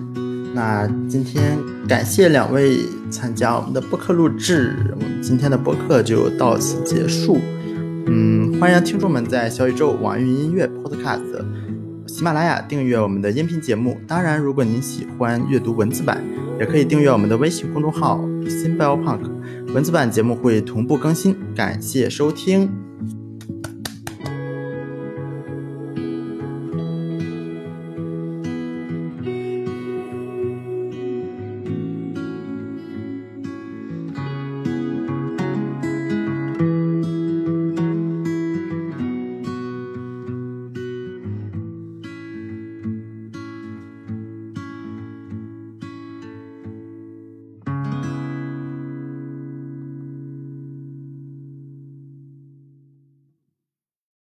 那今天感谢两位参加我们的播客录制，我们今天的播客就到此结束。嗯，欢迎听众们在小宇宙、网易云音乐、Podcast、喜马拉雅订阅我们的音频节目。当然，如果您喜欢阅读文字版，也可以订阅我们的微信公众号“新 Bell Punk”，文字版节目会同步更新。感谢收听。